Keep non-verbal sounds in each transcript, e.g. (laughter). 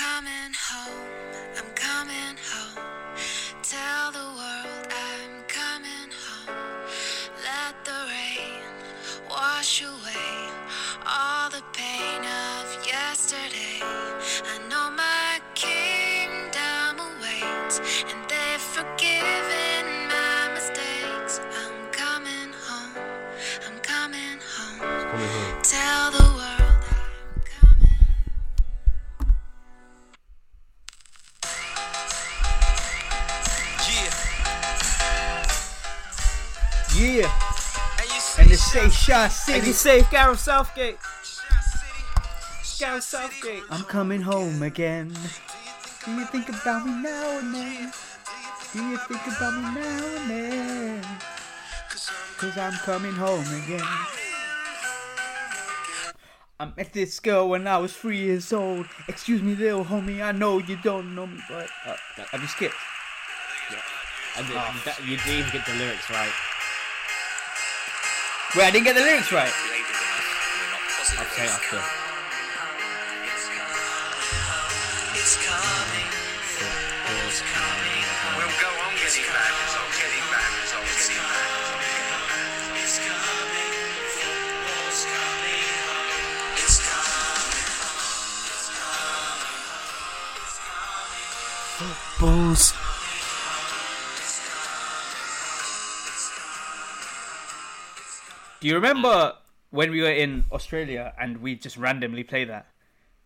coming home. I'm coming home. Tell the world say, and Shy And City. you say Gareth Southgate. Gareth Southgate. I'm coming home again. Do you think about me now and then? Do you think about me now and then? Cause I'm coming home again. I met this girl when I was three years old. Excuse me, little homie, I know you don't know me, but uh, have you skipped? And you, that, you didn't even get the lyrics right. Wait, I didn't get the lyrics right. I'll say it after. It's coming. It's coming. We'll go on getting bad getting bad getting bad. It's coming. Football's coming. It's coming. Bulls. Do you remember when we were in Australia and we just randomly play that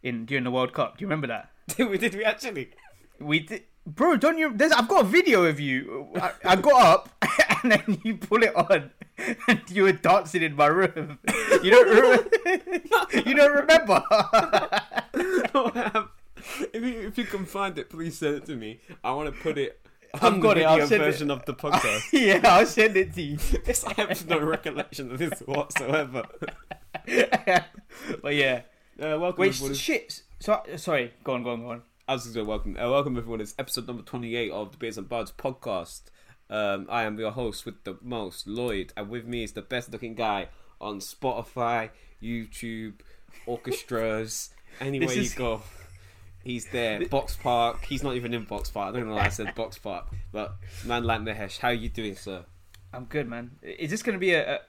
in during the World Cup? Do you remember that? (laughs) Did we, did we actually? We did, bro. Don't you? There's, I've got a video of you. I, I got up (laughs) and then you pull it on, and you were dancing in my room. You don't. Re- (laughs) you don't remember? if, you, if you can find it, please send it to me. I want to put it I've got it, I'll send it. version of the (laughs) podcast. yeah, I'll send it to you. I have no recollection of this whatsoever. (laughs) but yeah. Uh, welcome Wait, everyone. shit. So, sorry. Go on. Go on. Go on. I was going to welcome, uh, welcome everyone. It's episode number 28 of the Beers and Buds podcast. Um, I am your host with the most, Lloyd, and with me is the best looking guy on Spotify, YouTube, orchestras, (laughs) anywhere This you is- go. He's there. Box Park. He's not even in Box Park. I don't know why I said (laughs) Box Park. But man like Mahesh, how you doing, sir? I'm good, man. Is this gonna be a, a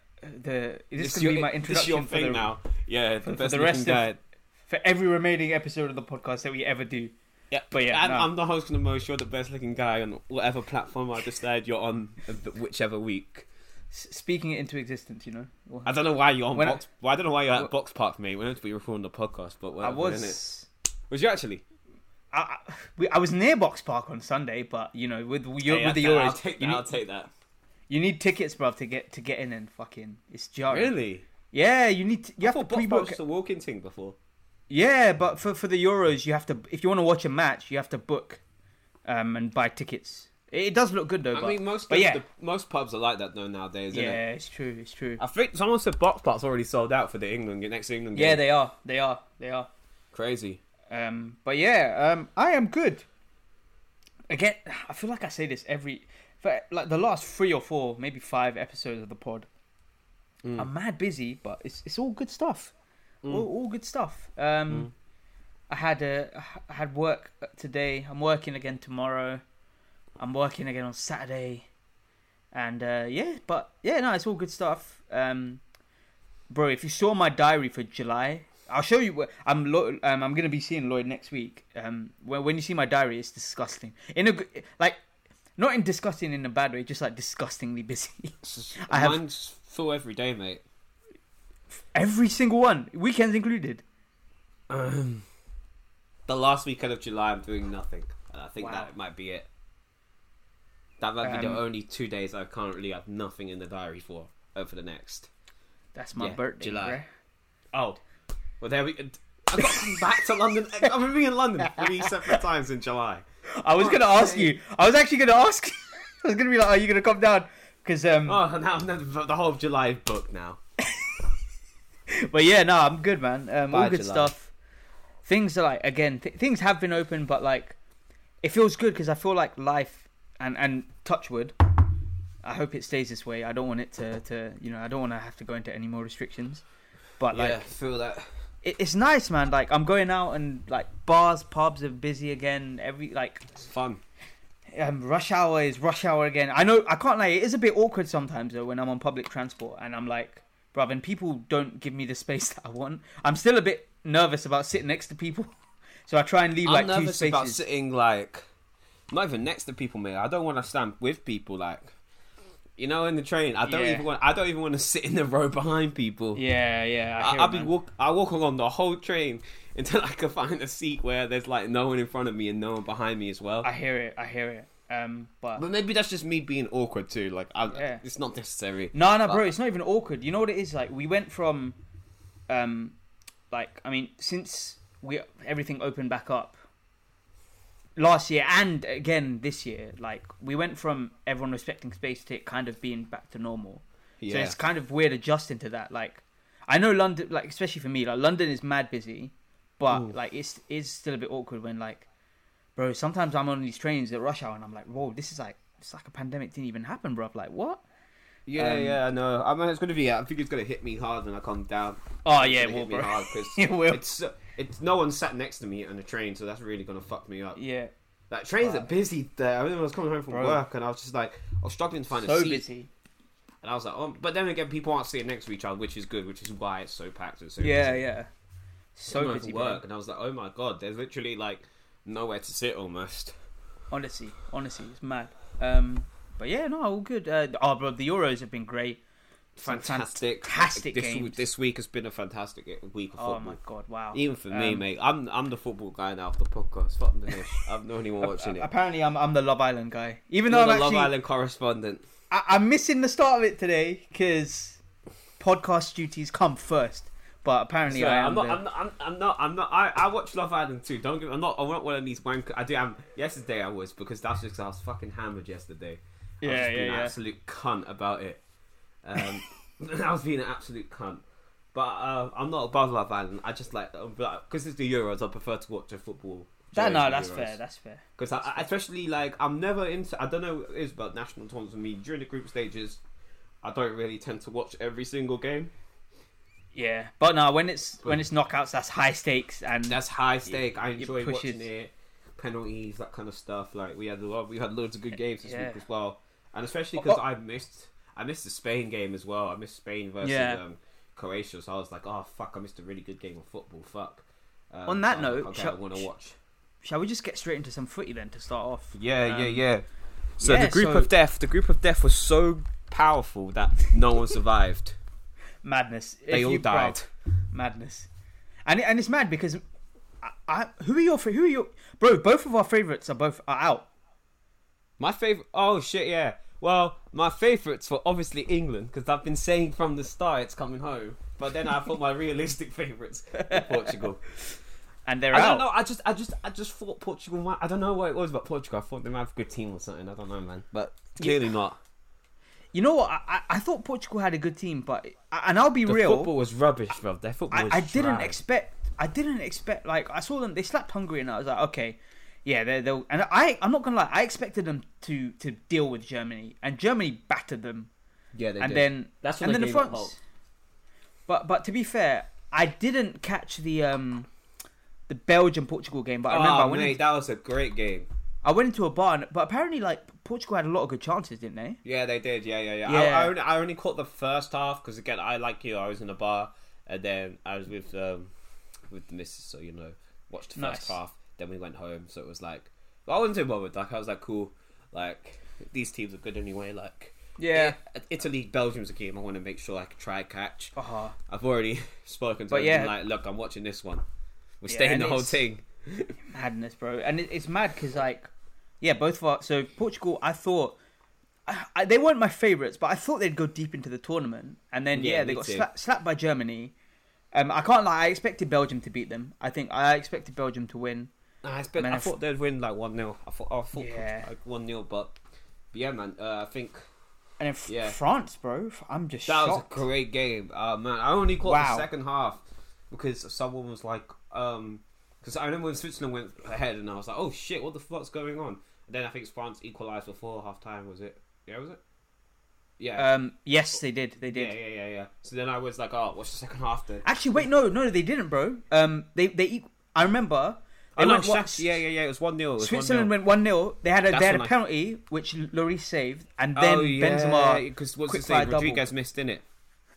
the? Is this This gonna be your- my this introduction your for thing the, now? Yeah, the for best the looking rest of- guy. for every remaining episode of the podcast that we ever do? Yeah, But yeah, and no. I'm the host of the most. You're the best looking guy on whatever platform I decide you're on, uh, whichever week. S- speaking it into existence, you know. Well, I don't know why you're on When I- box. well, I don't know why you're Well- at Box Park, mate. We're meant to be recording the podcast, but I was. Was you actually? I, I, we, I was near Box Park on Sunday, but you know, with your, Hey, with the I'll- I'll Euros, take that. I'll take that. you need tickets, bruv, to get to get in and fucking it's jarring. Really? Yeah, you need to, you I have to thought Box Park pre-book. a walking thing before. Yeah, but for for the Euros, you have to if you want to watch a match, you have to book, um, and buy tickets. It, does look good though. I but, mean, most but of yeah, the, most pubs are like that though nowadays. Isn't yeah, it? it's true, it's true. I think someone said Box Park's already sold out for the England next England game. Yeah, they are, they are, they are. crazy. Um, but yeah, um, I am good. Again, I feel like I say this every, for like the last three or four, maybe five episodes of the pod. Mm. I'm mad busy, but it's it's all good stuff. Mm. All, all good stuff. Um, I had a I had work today. I'm working again tomorrow. I'm working again on Saturday, and uh, yeah, but yeah, no, it's all good stuff. Um, bro, if you saw my diary for July, I'll show you. where- I'm Lo- um, I'm gonna be seeing Lloyd next week. Um, when when you see my diary, it's disgusting. In a like, not in disgusting in a bad way, just like disgustingly busy. (laughs) I have- Mine's full every day, mate. Every single one, weekends included. Um, (clears throat) the last weekend of July, I'm doing nothing, and I think Wow. that might be it. That might be Um, the only two days I currently have nothing in the diary for over the next. That's my Yeah, birthday, July. bruh. Oh, well, there we. I got to back to London. I'm gonna in London three separate times in July. I was gonna ask you. I was actually gonna ask. (laughs) I was gonna be like, "Are you gonna come down?" Because um, Oh, now, now the whole of July is booked now. (laughs) but yeah, no, I'm good, man. Um, all good July. stuff. Things are like again, th- things have been open, but like, it feels good because I feel like life and and touchwood. I hope it stays this way. I don't want it to to you know I don't want to have to go into any more restrictions. But like, yeah, feel that. It, it's nice, man. Like I'm going out and like bars, pubs are busy again. Every like It's fun. um, rush hour is rush hour again. I know I can't lie. It is a bit awkward sometimes though when I'm on public transport and I'm like, bruv, and people don't give me the space (laughs) that I want. I'm still a bit nervous about sitting next to people, (laughs) so I try and leave I'm like two nervous about sitting like not even next to people, mate. I don't want to stand with people, like you know, in the train. I don't Yeah. even want. I don't even want to sit in the row behind people. yeah, yeah. I, I I'll be man. walk. I walk along the whole train until I can find a seat where there's like no one in front of me and no one behind me as well. I hear it. I hear it. Um, but but maybe that's just me being awkward too. Like, I, Yeah. it's not necessary. No, no, bro, it's not even awkward. You know what it is? Like we went from, um, like I mean, since we everything opened back up last year and again this year, like we went from everyone respecting space to it kind of being back to normal. Yeah. So it's kind of weird adjusting to that. Like I know London, like especially for me, like London is mad busy, but Ooh. like it's it's still a bit awkward when like, bro, sometimes I'm on these trains at rush hour and I'm like, whoa, this is like it's like a pandemic didn't even happen, bro. Like what? yeah, um, yeah. I know. I mean, it's gonna be. I think it's gonna hit me hard when I come down. Oh yeah, it will, bro. hard (laughs) It will. it's it's no one sat next to me on the train, so that's really gonna fuck me up. Yeah, Like trains Bro. are busy there. I remember I was coming home from Bro. work and I was just like, I was struggling to find a seat. busy. And I was like, oh, but then again, people aren't sitting next to each other, which is good, which is why it's so packed and so Yeah, busy. yeah. So busy, from bro. work, and I was like, oh my god, there's literally like nowhere to sit almost. Honestly, honestly, it's mad. Um, but yeah, no, all good. Uh, oh, bro, the Euros have been great. Fantastic, fantastic this, games. This week has been a fantastic week of Oh football. my god, wow. Even for me, Um, mate, I'm I'm the football guy now of the podcast. Fuck the dish. I'm the only one (laughs) watching it. Apparently, I'm I'm the Love Island guy. Even You're though I'm the Love actually Island correspondent. I, I'm missing the start of it today because podcast duties come first. But apparently, So, I am. I'm not, the- I'm not. I'm, I'm not. I'm not. I, I watch Love Island too. Don't get. I'm not. I'm not one of these wank. I do. I'm, yesterday I was because that's just I was fucking hammered yesterday. I was Yeah, just yeah, being an yeah. absolute cunt about it. Um, (laughs) I was being an absolute cunt. But uh, I'm not above Love Island. I just like because it's the Euros. I prefer to watch the football. that, no, that's Euros. fair. That's fair. Because especially like I'm never into. I don't know what it is about national tournaments for me during the group stages. I don't really tend to watch every single game. Yeah, but no, when it's when it's knockouts, that's high stakes and That's high stake. I enjoy pushes- watching it. Penalties, that kind of stuff. Like we had a lot. We had loads of good games this Yeah. week as well, and especially because Oh, oh. I missed. I missed the Spain game as well. I missed Spain versus Yeah. um, Croatia, so I was like, "Oh fuck! I missed a really good game of football. Fuck." Um, On that so note, like, okay, shall- I want to watch. Shall we just get straight into some footy then to start off? Yeah, yeah, Um, yeah. So yeah, the group so- of death, the group of death was so powerful that no one survived. (laughs) Madness. They If all you- bro, died. Madness. And and it's mad because I, I, who are your who are your bro? Both of our favorites are both are out. My favorite. Oh shit! Yeah. Well, my favorites were obviously England because I've been saying from the start it's coming home. But then I thought my (laughs) realistic favorites were Portugal. And they're I out. don't know. I just, I just, I just thought Portugal. Might, I don't know what it was about Portugal. I thought they might have a good team or something. I don't know, man. But clearly not. You know what? I, I, I thought Portugal had a good team, but and I'll be The real. football was rubbish, bro. Their football I, was I didn't trash. expect. I didn't expect. Like I saw them. They slapped Hungary, and I was like, okay, yeah, they're they'll. And I, I'm not gonna lie. I expected them to to deal with Germany, and Germany battered them. Yeah, they and did. then That's when and they then the gave up France. But but to be fair, I didn't catch the um the Belgium Portugal game. But I remember I oh, went mate, into, that was a great game. I went into a bar, and, but apparently like Portugal had a lot of good chances, didn't they? Yeah, they did. Yeah, yeah, yeah. Yeah. I, I, only, I only caught the first half because again, I like you. I was in a bar, and then I was with um with the missus, so you know, watched the first Nice. half. Then we went home, so it was like I wasn't too bothered. Like I was like, cool. Like these teams are good anyway. Like Yeah. I- Italy, Belgium's a game I want to make sure I can try catch. Uh-huh. I've already (laughs) spoken to But them. yeah. Like, look, I'm watching this one. We're Yeah, staying the whole thing. (laughs) madness, bro. And it, it's mad because like, yeah, both of our so Portugal. I thought I, I, they weren't my favorites, but I thought they'd go deep into the tournament, and then Yeah, yeah, they got sla- slapped by Germany. Um, I can't lie. I expected Belgium to beat them. I think I expected Belgium to win. Nah, I, expect, Man, I I thought they'd win like one 0 I thought, I thought Yeah. like one 0 but, but yeah, man. Uh, I think And f- Yeah. France, bro. I'm just that was a great game. Uh, man, I only caught Wow. the second half because someone was like, um, because I remember when Switzerland went ahead, and I was like, oh shit, what the fuck's going on? And then I think France equalised before half time. Was it? Yeah, was it? Yeah. Um, yes, they did. They did. yeah, yeah, yeah, yeah. So then I was like, oh, what's the second half then? Actually, wait, no, no, they didn't, bro. Um, they they. I remember. They Oh, went, Shaq- yeah, yeah, yeah. It was one 0 Switzerland went one 0 They had a That's they had a penalty which Lloris saved, and oh, then oh, Benzema. because what's his name? Rodriguez missed in it.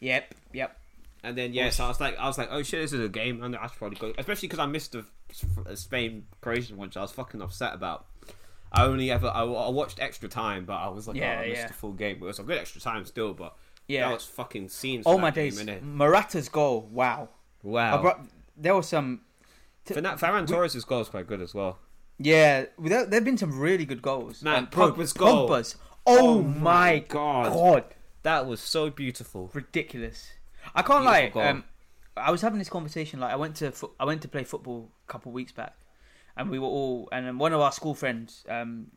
Yep, yep. And then yeah, so I was like, I was like, oh shit, this is a game, and I should probably go, especially because I missed the Spain Croatian one, which I was fucking upset about. I only ever I, I watched extra time, but I was like, Yeah, oh, I missed yeah. the full game. But it was a good extra time still, but Yeah. that was fucking scenes. Oh my game, days! innit? Morata's goal. Wow. Wow. I brought, there was some. Fernan- Ferran Torres' goal is quite good as well. Yeah, there there've been some really good goals. Man, And Pogba's goal. Pogba's. Oh, Oh my my God. god. That was so beautiful. ridiculous. I can't lie. Beautiful goal. Um, I was having this conversation. Like I went to fo- I went to play football a couple weeks back, and we were all and then one of our school friends. Um,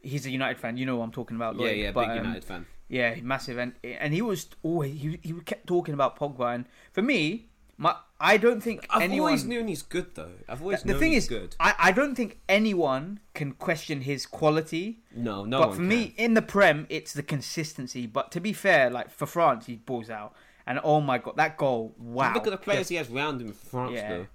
he's a United fan. You know what I'm talking about. Yeah, Lloyd, yeah, but, big um, United fan. Yeah, massive, and and he was always he he kept talking about Pogba, and for me, my I don't think I've anyone. always known he's good though. I've always the known thing is, good. I, I don't think anyone can question his quality. No, no but for me, in the Prem, it's the consistency. But to be fair, like for France, he balls out, and oh my god, that goal! Wow. Look at the players Just- he has round him in France Yeah. though.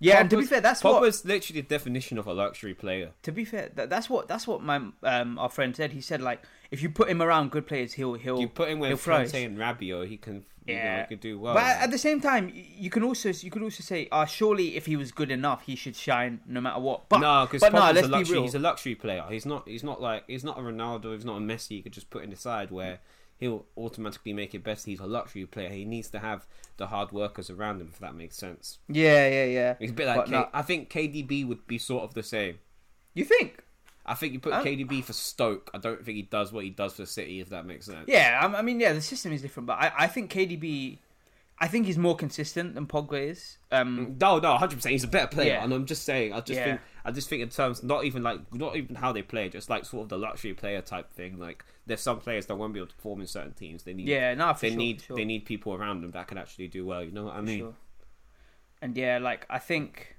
Yeah, and to be fair, that's what- Pogba's literally the definition of a luxury player. To be fair, that, that's what that's what my um our friend said. He said like if you put him around good players, he'll he'll You put him he'll with. Kante and Rabiot, he can, Yeah. he could do well. But at the same time, you can also you could also say, uh, surely if he was good enough, he should shine no matter what. But no, because no, let's be real. He's a luxury player. He's not. He's not like. He's not a Ronaldo. He's not a Messi. You could just put in the side where he'll automatically make it best. He's a luxury player. He needs to have the hard workers around him. If that makes sense. Yeah, yeah, yeah. He's a bit like. K- no- I think KDB would be sort of the same. You think? I think you put Oh. KDB for Stoke. I don't think he does what he does for City. If that makes sense. Yeah, I, I mean, yeah, the system is different, but I, I think KDB, I think he's more consistent than Pogba is. Um, No, no, hundred percent. He's a better player, Yeah. and I'm just saying. I just Yeah. think, I just think in terms, not even like, not even how they play, just like sort of the luxury player type thing. Like, there's some players that won't be able to perform in certain teams. They need, yeah, no, for they sure, need, sure, they need people around them that can actually do well. You know what I mean? sure. And yeah, like I think,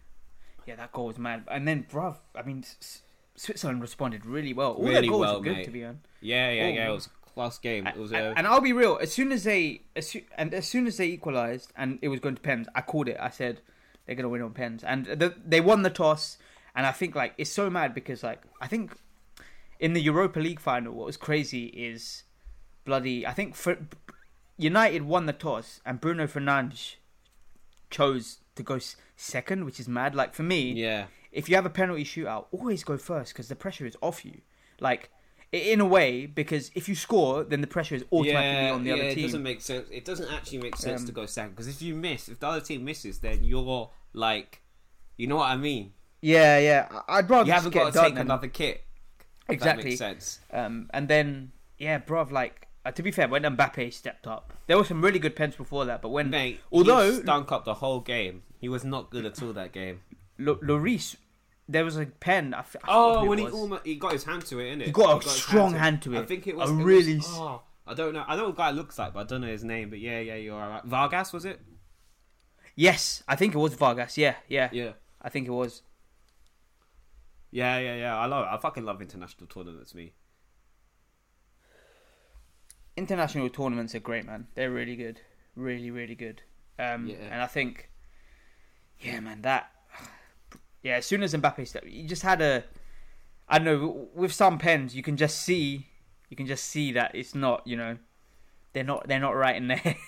yeah, that goal was mad. And then, bruv, I mean, S- Switzerland responded really well. All their Really goals well, were good, mate. to be honest. Yeah, yeah, yeah. It was a class game. It was and, I'll be real. As soon as they, as soo- and as soon as they equalized and it was going to pens, I called it. I said they're going to win on pens, and the, they won the toss. And I think like it's so mad because like I think in the Europa League final, what was crazy is bloody. I think for United won the toss, and Bruno Fernandes chose to go second, which is mad. Like for me, yeah, if you have a penalty shootout, always go first because the pressure is off you. Like in a way, because if you score, then the pressure is automatically yeah, on the yeah. other It team. doesn't make sense. It doesn't actually make sense Um, to go second because if you miss, if the other team misses, then you're like, you know what I mean. Yeah, yeah. I- I'd rather You haven't get got to take than- another kick. Exactly. That makes sense. Um, and then yeah, bruv, like uh, to be fair, when Mbappe stepped up, there were some really good pens before that. But when Mate, although stunk up the whole game. He was not good at all that game. L- Lloris, there was a pen. I f- I Oh, when he almost he got his hand to it, innit? He got a his strong hand to I it. I think it was a really s- oh, I don't know. I know what guy it looks like, but I don't know his name. But yeah, yeah, you're alright. Vargas was it? yes, I think it was Vargas. Yeah, yeah, Yeah. I think it was. Yeah, yeah, yeah. I love it. I fucking love international tournaments, me. international tournaments are great, man. They're really good, really, really good. Um, Yeah. And I think, yeah, man, that, yeah. As soon as Mbappe stepped, you just had a, I don't know, with some pens, you can just see, you can just see that it's not, you know, they're not, they're not right in there. (laughs)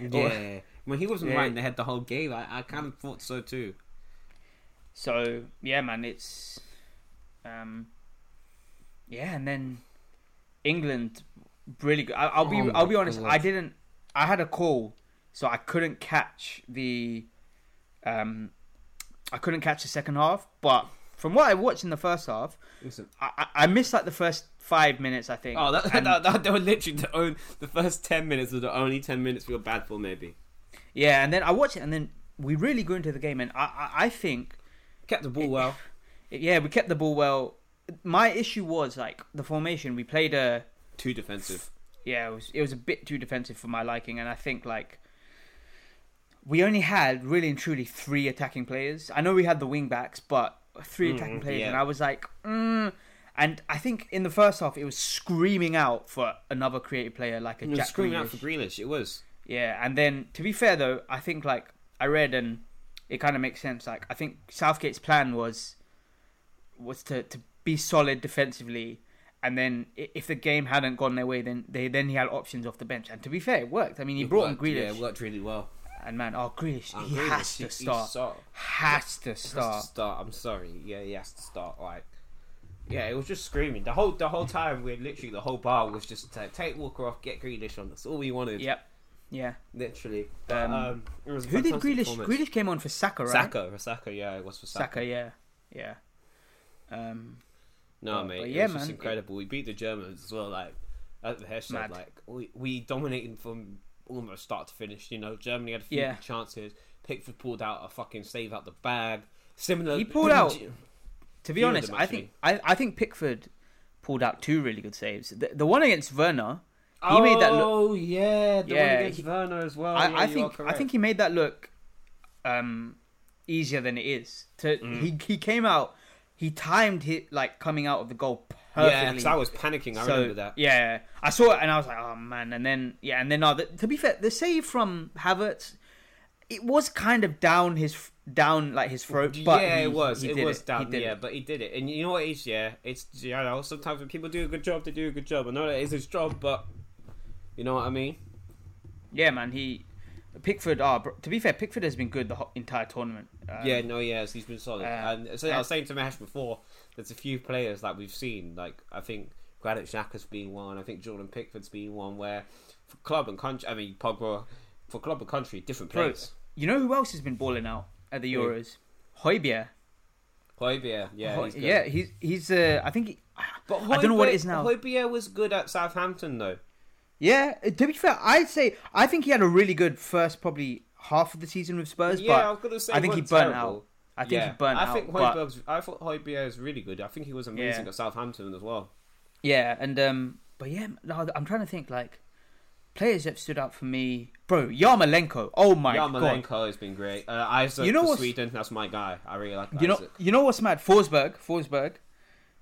Yeah. When he wasn't Yeah. right in the head the whole game, I, I kind of thought so too. so yeah, man, it's, um, yeah, and then England, really good. I, I'll be, Oh I'll be honest, God. I didn't, I had a call, so I couldn't catch the, um, I couldn't catch the second half, but from what I watched in the first half, Listen. I, I I missed like the first five minutes, I think. Oh, that, (laughs) And- that, that, they were literally the, own, the first 10 minutes were the only 10 minutes we were bad for, maybe. yeah, and then I watched it, and then we really grew into the game, and I, I, I think Kept the ball well. yeah, we kept the ball well. My issue was like the formation. We played a Too defensive. yeah, it was it was a bit too defensive for my liking, and I think like we only had really and truly three attacking players. I know we had the wing backs, but three Mm, attacking players, yeah. and I was like, mm. And I think in the first half, it was screaming out for another creative player like a It was Jack screaming out for Grealish. It was. Yeah, and then to be fair though, I think like I read and it kind of makes sense. Like I think Southgate's plan was was to to be solid defensively, and then if the game hadn't gone their way, then they then he had options off the bench. And to be fair, it worked. I mean, he It brought worked, in Grealish, Yeah, it worked really well. And man, oh Grealish, And he Grealish, has to he start. start. Has to Has to start. start. I'm sorry. Yeah, he has to start. Like, yeah, it was just screaming the whole the whole time. We literally the whole bar was just to take Walker off, get Grealish on. That's all we wanted. Yep. Yeah. literally. But, Um, um, it was Who did Grealish? Grealish came on for Saka, right? Saka, Saka, yeah, it was for Saka. Saka, yeah, yeah. Um, No, But- mate, but it yeah, was just man, it- incredible. We beat the Germans as well. Like, as the Mad. like we we dominated from almost start to finish. You know, Germany had a few Yeah. chances. Pickford pulled out a fucking save out the bag. Similar, He pulled out- to be honest, I think I, I think Pickford pulled out two really good saves. The, the one against Werner, he made that look. Oh yeah, the Yeah, one against he- Werner as well. I, Oh, Yeah, I think I think he made that look um, easier than it is. To Mm. he he came out, he timed it like coming out of the goal. Yeah, because I was panicking. I so remember that. yeah, I saw it and I was like, oh man. And then yeah, and then no, the, to be fair, the save from Havertz, it was kind of down his down like his throat. But yeah, he- it was. It was He down. Yeah, it. but he did it. And you know what it is? Yeah, it's you know sometimes when people do a good job, they do a good job. I know that is his job, but you know what I mean. yeah, man. He Pickford. Ah, bro, to be fair, Pickford has been good the entire tournament. Um, yeah, no, yes, he's been solid. uh, and so I uh, was saying to Mash before, there's a few players that we've seen. Like I think Granit Xhaka's been one. I think Jordan Pickford's been one. Where for club and country, I mean Pogba, for club and country, different players. You know who else has been balling out at the Euros? Højbjerg. Højbjerg, yeah, Høj- he's good. yeah, he's he's. Uh, I think. He, But I don't know what it is now. Højbjerg was good at Southampton though. Yeah, uh, to be fair, I'd say I think he had a really good first probably half of the season with Spurs, Yeah, I but was gonna say I think he burnt terrible. out. I think yeah. he burnt I out. think but- I thought Højbjerg is really good. I think he was amazing Yeah. at Southampton as well. Yeah, and um, but yeah, I'm trying to think like players that stood out for me, bro. Yarmolenko. Oh my god. Yarmolenko has been great. Uh, Isak You know for Sweden, that's my guy. I really like You know, you know what's mad? Forsberg, Forsberg.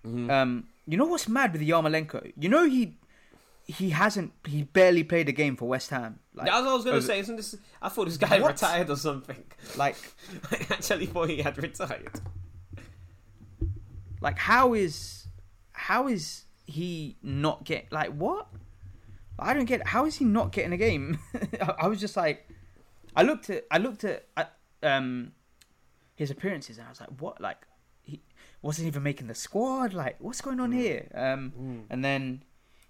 Mhm. Um, you know what's mad with Yarmolenko? You know he he hasn't he barely played a game for West Ham. Like, That's what I was gonna over- say. Isn't this? I thought this guy What? retired or something. (laughs) like I actually thought he had retired. like how is how is he not get like what? I don't get how is he not getting a game? I, (laughs) I was just like, I looked at I looked at uh, um his appearances and I was like, what? Like he wasn't even making the squad. Like what's going on here? Um, and then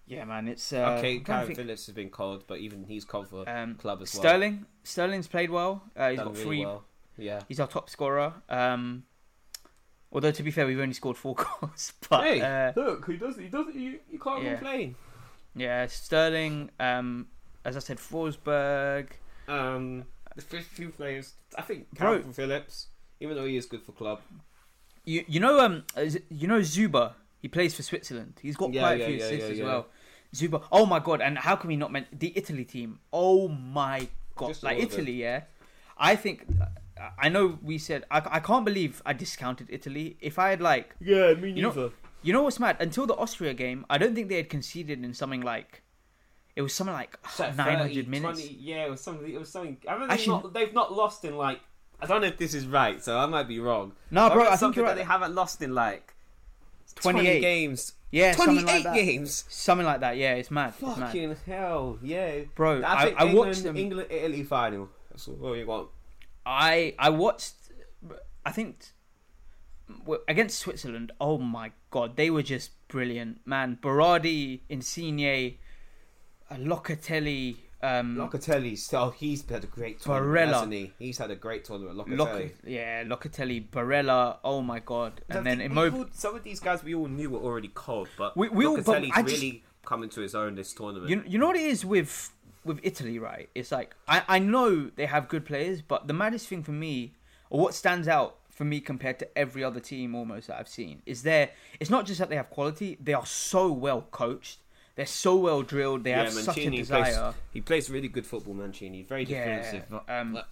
yeah, man, it's uh, okay, I'm trying to Karen think- Phillips has been cold, but even he's cold for um, club as well. Sterling Sterling's played well. Uh, he's Done got really three. well. Yeah. He's our top scorer. Um, although to be fair, we've only scored four (laughs) goals. But hey, uh, look, he does. He does. You, you can't yeah. complain. Yeah, Sterling. Um, as I said, Forsberg. Um, the first few players, I think Bro. Kalvin Phillips, even though he is good for club. You you know um you know Zuber. He plays for Switzerland. He's got Yeah, quite yeah, a few yeah, assists yeah, as well. Zuber. Oh my god! And how can we not mention the Italy team? Oh my god! Just like all of Italy, yeah. I think. I know we said I, I can't believe I discounted Italy. If I had like Yeah, me You know- You know what's mad? Until the Austria game, I don't think they had conceded in something like it was something like So (sighs) 900 minutes. 20 yeah, it was something. It was something. I mean, Actually- they've, not, they've not lost in like. I don't know if this is right, so I might be wrong. No, bro, But I think something you're that right. They haven't lost in like 28 20 games. Yeah, something Twenty-eight like that. games. Something like that. Yeah, it's mad. It's mad. Fucking hell, yeah, Bro, I I, I England, watched them. England, Italy final. That's all you want. I I watched. I think against Switzerland. Oh my god, they were just brilliant, man. Berardi, Insigne, Locatelli, um, Locatelli's oh, he's had a great tournament, Barella. hasn't he? He's had a great tournament. Locatelli. Loc- yeah, Locatelli, Barella. Oh my god, and then Immobile. some of these guys we all knew were already cold, but We- we all- but Locatelli's just- really coming to his own this tournament. You, you know what it is with with Italy, right? It's like I, I know they have good players, but the maddest thing for me, or what stands out for me compared to every other team almost that I've seen, is there. It's not just that they have quality; they are so well coached. They're so well drilled. They have such a desire. plays, he plays really good football, Mancini. Very defensive. But, um, but,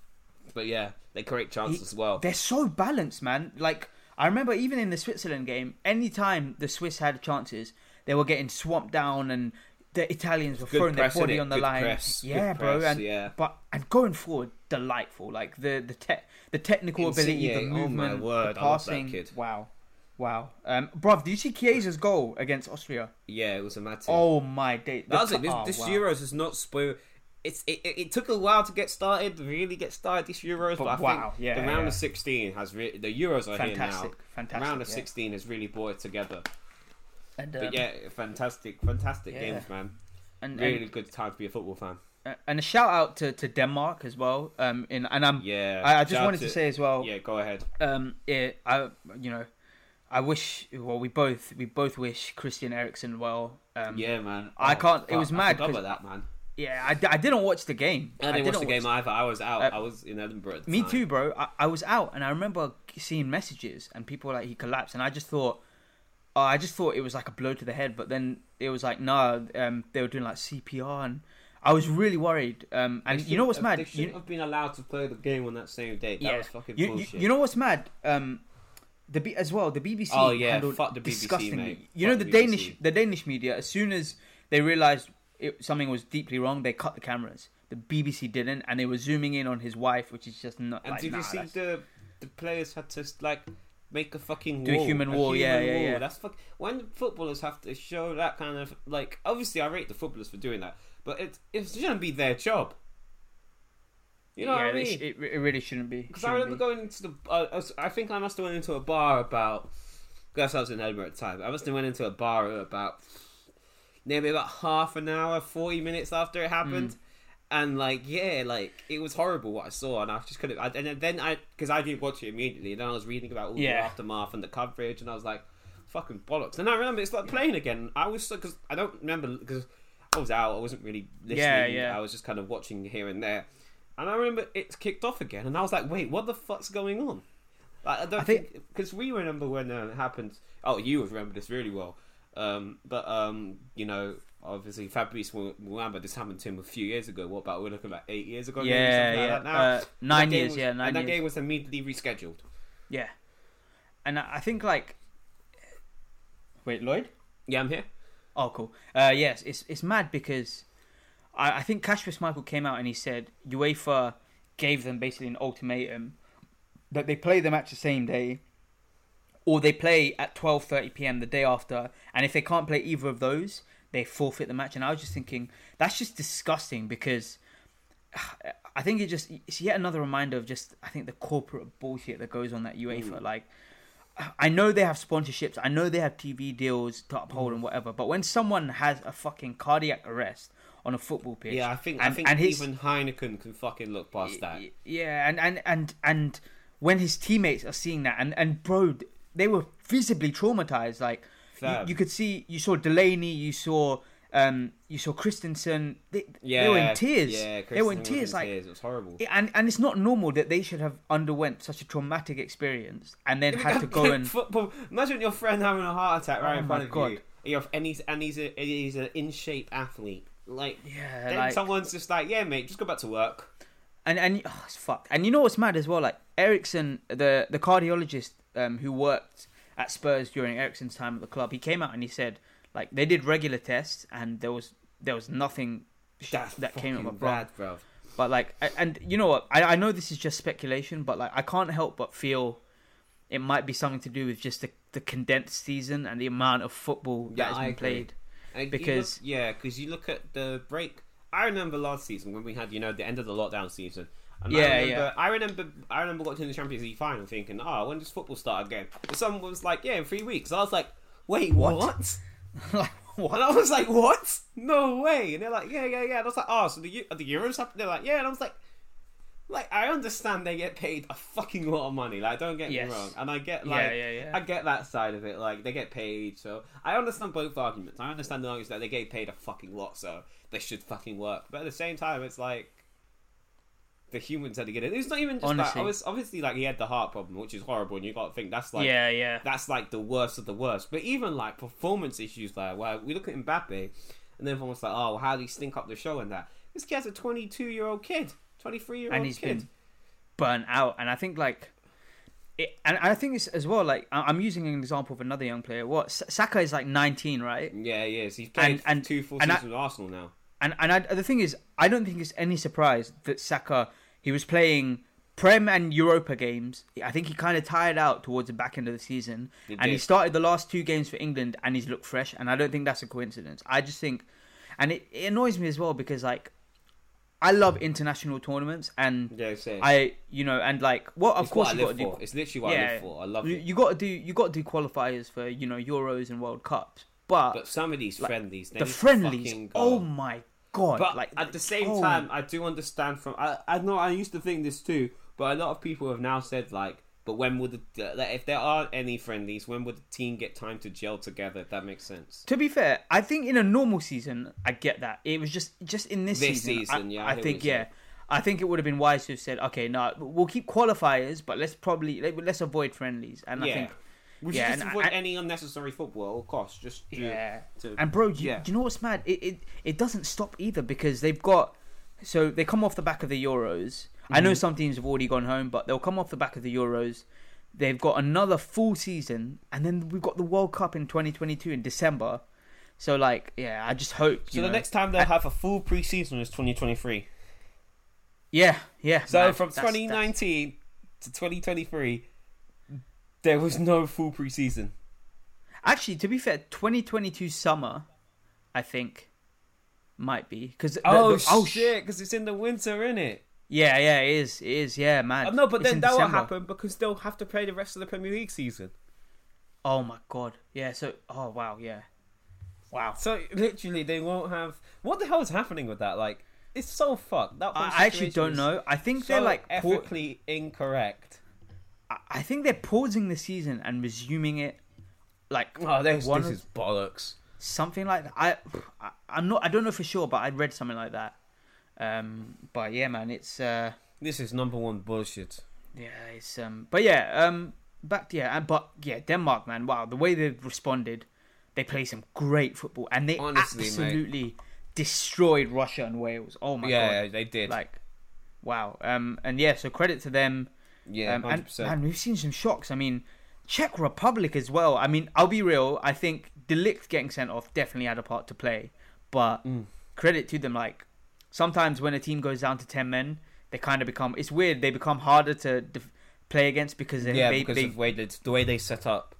but yeah, they create chances He- as well. They're so balanced, man. Like I remember even in the Switzerland game, anytime the Swiss had chances, they were getting swamped down and the Italians were Good throwing their body on the Good line. press, Yeah, bro. press, and yeah. but and going forward, delightful. Like the the te- the technical ability, the Insigne, oh my movement, word, the I love that passing. kid. Wow, wow. Um, bruv, do you see Chiesa's goal against Austria? Yeah, it was a thing. Oh my day! that was The it. This, oh, this wow. Euros is not spoiled. It's it, it, it took a while to get started, really get started. This Euros, but, But I wow, think yeah, the round yeah. of sixteen has re- the Euros are here now. Fantastic, fantastic. round of yeah. sixteen has really brought it together. And, um, But yeah, fantastic, fantastic yeah. games, man. and, Really good time to be a football fan. and and a shout out to, to Denmark as well. Um, in and I'm Yeah, I, I just wanted to- to say as well. Yeah, go ahead. um yeah i you know i wish well we both we both wish christian Eriksen well um Yeah, man. I Oh, can't- it was I mad 'cause- about that, man. yeah I, I didn't watch the game I didn't watch the game watch- either. I was out. Uh, I was in Edinburgh. Me time. too bro I, I was out and i remember seeing messages and people like he collapsed and i just thought oh, i just thought it was like a blow to the head but then it was like no um they were doing like cpr and i was really worried um and They you know what's mad They shouldn't You- have been allowed to play the game on that same day. That yeah. was fucking you, you, bullshit. you know what's mad? Um, the B, as well. The BBC. Oh, yeah, handled fuck the BBC, disgustingly. mate. You know the, the Danish, the Danish media. As soon as they realized something was deeply wrong, they cut the cameras. The BBC didn't, and they were zooming in on his wife, which is just not. and like, did nah, you see that's- the the players had to like make a fucking Do a wall, human wall, yeah, yeah, yeah. That's fuck. When footballers have to show that kind of like, obviously, I rate the footballers for doing that, but it it shouldn't be their job. You know yeah, what I mean? sh- it, it really shouldn't be. Because I remember be. going into the. Uh, I was- I think I must have went into a bar about. Guess I was in Edinburgh at the time. I must have went into a bar about maybe about half an hour, forty minutes after it happened, Mm. and like yeah, like it was horrible what I saw, and I just couldn't. I, and then I because I didn't watch it immediately, and then I was reading about all the aftermath and the coverage, and I was like, fucking bollocks. And I remember it's like playing again. I was because I don't remember because I was out. I wasn't really listening. Yeah, yeah. I was just kind of watching here and there. And I remember it's kicked off again, and I was like, "Wait, what the fuck's going on?" Like, I don't I think- because we remember when uh, it happened. Oh, you remember this really well. Um, but um, you know, obviously Fabrice Muamba, this happened to him a few years ago. What about we're looking about eight years ago? Yeah, like yeah. that now. Uh, nine years, was- yeah, nine and that years. game was immediately rescheduled. Yeah, and I I think like. Wait, Lloyd. Yeah, I'm here. Oh, cool. Uh, yes, it's it's mad because I, I think Kasper Schmeichel came out and he said UEFA gave them basically an ultimatum that they play the match the same day, or they play at twelve thirty p.m. the day after, and if they can't play either of those, they forfeit the match. And I was just thinking that's just disgusting because. (sighs) I think it just it's yet another reminder of just I think the corporate bullshit that goes on that UEFA. Like I know they have sponsorships, I know they have TV deals to uphold Mm. and whatever, but when someone has a fucking cardiac arrest on a football pitch, Yeah, I think I and- think and his- even Heineken can fucking look past that. Yeah, and and and and when his teammates are seeing that, and and bro, they were visibly traumatized. Like you, you could see, you saw Delaney, you saw um, you saw Christensen. They, Yeah, they were in tears. Yeah, they were in tears. like, tears. it was horrible. and and it's not normal that they should have underwent such a traumatic experience and then had to (laughs) go and football. Imagine your friend having a heart attack right Oh in my front of God. you. You're, and he's and he's a he's an in shape athlete. Like yeah, then like, someone's just like, yeah, mate, just go back to work. and and oh, it's fucked. And you know what's mad as well? Like Eriksen, the the cardiologist um, who worked at Spurs during Eriksen's time at the club, he came out and he said like they did regular tests and there was there was nothing That's that came up bad, bro. But like, and you know what? I I know this is just speculation, but like I can't help but feel it might be something to do with just the the condensed season and the amount of football that Yeah, has I been agree. played. And Because- look- yeah, because you look at the break. I remember last season when we had you know the end of the lockdown season. And Yeah, I remember, yeah. I remember. I remember watching the Champions League final, thinking, "Oh, when does football start again?" And someone was like, "Yeah, in three weeks." I was like, "Wait, What? what? (laughs) (laughs) like And what? I was like, "What? No way!" And they're like, "Yeah, yeah, yeah." And I was like, "Oh, so the the Euros happening?" They're like, "Yeah," and I was like, "Like, I understand they get paid a fucking lot of money. Like, don't get Yes. me wrong, and I get like, yeah, yeah. I get that side of it. Like, they get paid, so I understand both arguments. I understand the argument that they get paid a fucking lot, so they should fucking work. But at the same time, it's like." The humans had to get it. It's not even just that. Honestly. I was obviously like he had the heart problem, which is horrible, and you got to think that's like yeah, yeah. that's like the worst of the worst. But even like performance issues, like well, we look at Mbappe, and then everyone's like, oh, how do you stink up the show and that? This kid's a 22 year old kid, 23 year and old he's kid. been burnt out. And I think like it, and I think it's as well. Like I- I'm using an example of another young player. What S- Saka is like 19, right? Yeah, he is. He's played And- and- two full and I- seasons with Arsenal now. And and I, the thing is, I don't think it's any surprise that Saka he was playing Prem and Europa games. I think he kind of tired out towards the back end of the season, He and he started the last two games for England, and he's looked fresh. And I don't think that's a coincidence. I just think, and it, it annoys me as well because like, I love international tournaments, and Yeah, same. I you know, and like, what of it's course what I you got to do. for. It's literally what I live for. I love You, it. you got to do you got to do qualifiers for you know Euros and World Cups, but, But some of these like, friendlies, the friendlies, oh my god! But like at the same oh. time, I do understand from. I, I know I used to think this too, but a lot of people have now said like, but when would the if there are any friendlies, when would the team get time to gel together? If that makes sense. To be fair, I think in a normal season, I get that. It was just just in this, This season. season, I, yeah, I I, think yeah, I think it would have been wise to have said, okay, no, we'll keep qualifiers, but let's probably let, let's avoid friendlies. And I think we should yeah, just avoid I- any unnecessary football costs. Just to, yeah. to- And bro, do you, yeah. do you know what's mad? It, it it doesn't stop either because they've got so they come off the back of the Euros. I know mm. some teams have already gone home, but they'll come off the back of the Euros. They've got another full season, and then we've got the World Cup in 2022 in December. So like, yeah, I just hope. so the know- next time they'll have a full preseason is 2023. Yeah, yeah. So man, from that's- that's- 2019 to 2023, there was no full preseason. Actually, to be fair, 2022 summer, I think, might be because oh Oh, shit! Because it's in the winter, isn't it? Yeah, yeah, it is, it is, yeah, man. Oh, uh, no, but It's then that will happen because they'll have to play the rest of the Premier League season. Oh my god, yeah. So, oh wow, yeah, wow. So literally, they won't have. What the hell is happening with that? Like, it's so fucked. That I, actually don't know. I think So they're like, pa- ethically incorrect. I- I think they're pausing the season and resuming it, like Oh, this, one this is bollocks. something like that. I, I, I'm not. I don't know for sure, but I read something like that. Um, but yeah, man, it's uh, This is number one bullshit. Yeah, it's um, but yeah, um, back yeah, and but yeah, Denmark, man, wow, the way they've responded, they play some great football, and they Honestly, mate. absolutely destroyed Russia and Wales. Oh my yeah, god, they did. like, wow, um, and yeah, so credit to them. yeah, um, and man, we've seen some shocks. I mean, Czech Republic as well. I mean, I'll be real. I think De Ligt getting sent off definitely had a part to play, but Mm. credit to them. Like sometimes when a team goes down to ten men, they kind of become. It's weird. They become harder to def- play against because they, Yeah, they, because they of the way, they, the way they set up.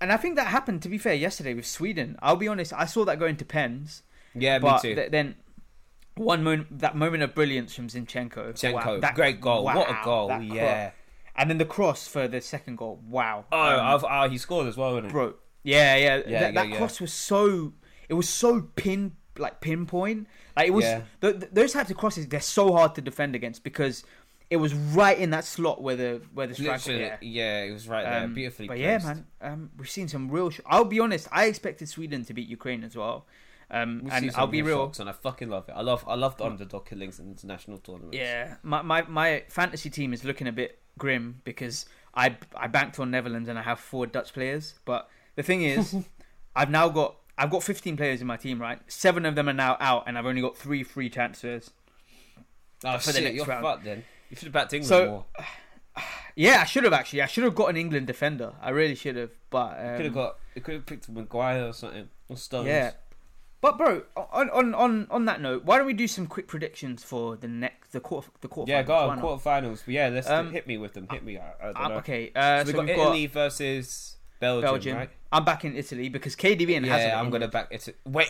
and I think that happened. To be fair, yesterday with Sweden. I'll be honest. I saw that going to pens, Yeah, but me too. th- then. One moment, that moment of brilliance from Zinchenko. Zinchenko, wow, that- great goal. what a goal! Yeah. and then the cross for the second goal. Wow. Oh, Um, I've, oh, he scored as well, didn't he? bro. Yeah, yeah. Yeah, that yeah, that yeah. cross was so. It was so pin like pinpoint. Like it was. Yeah. th th- those types of crosses, they're so hard to defend against because it was right in that slot where the where the striker. Yeah. yeah, it was right there, Um, beautifully. But yeah, man, um, we've seen some real. Sh- I'll be honest. I expected Sweden to beat Ukraine as well. Um, and I'll be real and I fucking love it. I love, I love the underdog killings in international tournaments. Yeah, my, my my fantasy team is looking a bit grim because I I banked on Netherlands and I have four Dutch players. But the thing is, (laughs) I've now got I've got 15 players in my team. Right, seven of them are now out, and I've only got three free transfers. Oh For the shit, next you're round. fucked then. You should have backed England So- more. (sighs) Yeah, I should have actually. I should have got an England defender. I really should have. But um, could have got. You could have picked Maguire or something. Or Stones. yeah. But bro, on on on on that note, why don't we do some quick predictions for the next the quarter the quarter? Yeah, go on quarterfinals. But yeah, let's Um, hit me with them. Hit me. I, I okay, uh, So so, we got we've got Italy versus Belgium, Belgium. right? I'm back in Italy because KDB and Hazard. Yeah, I'm gonna back it. Wait,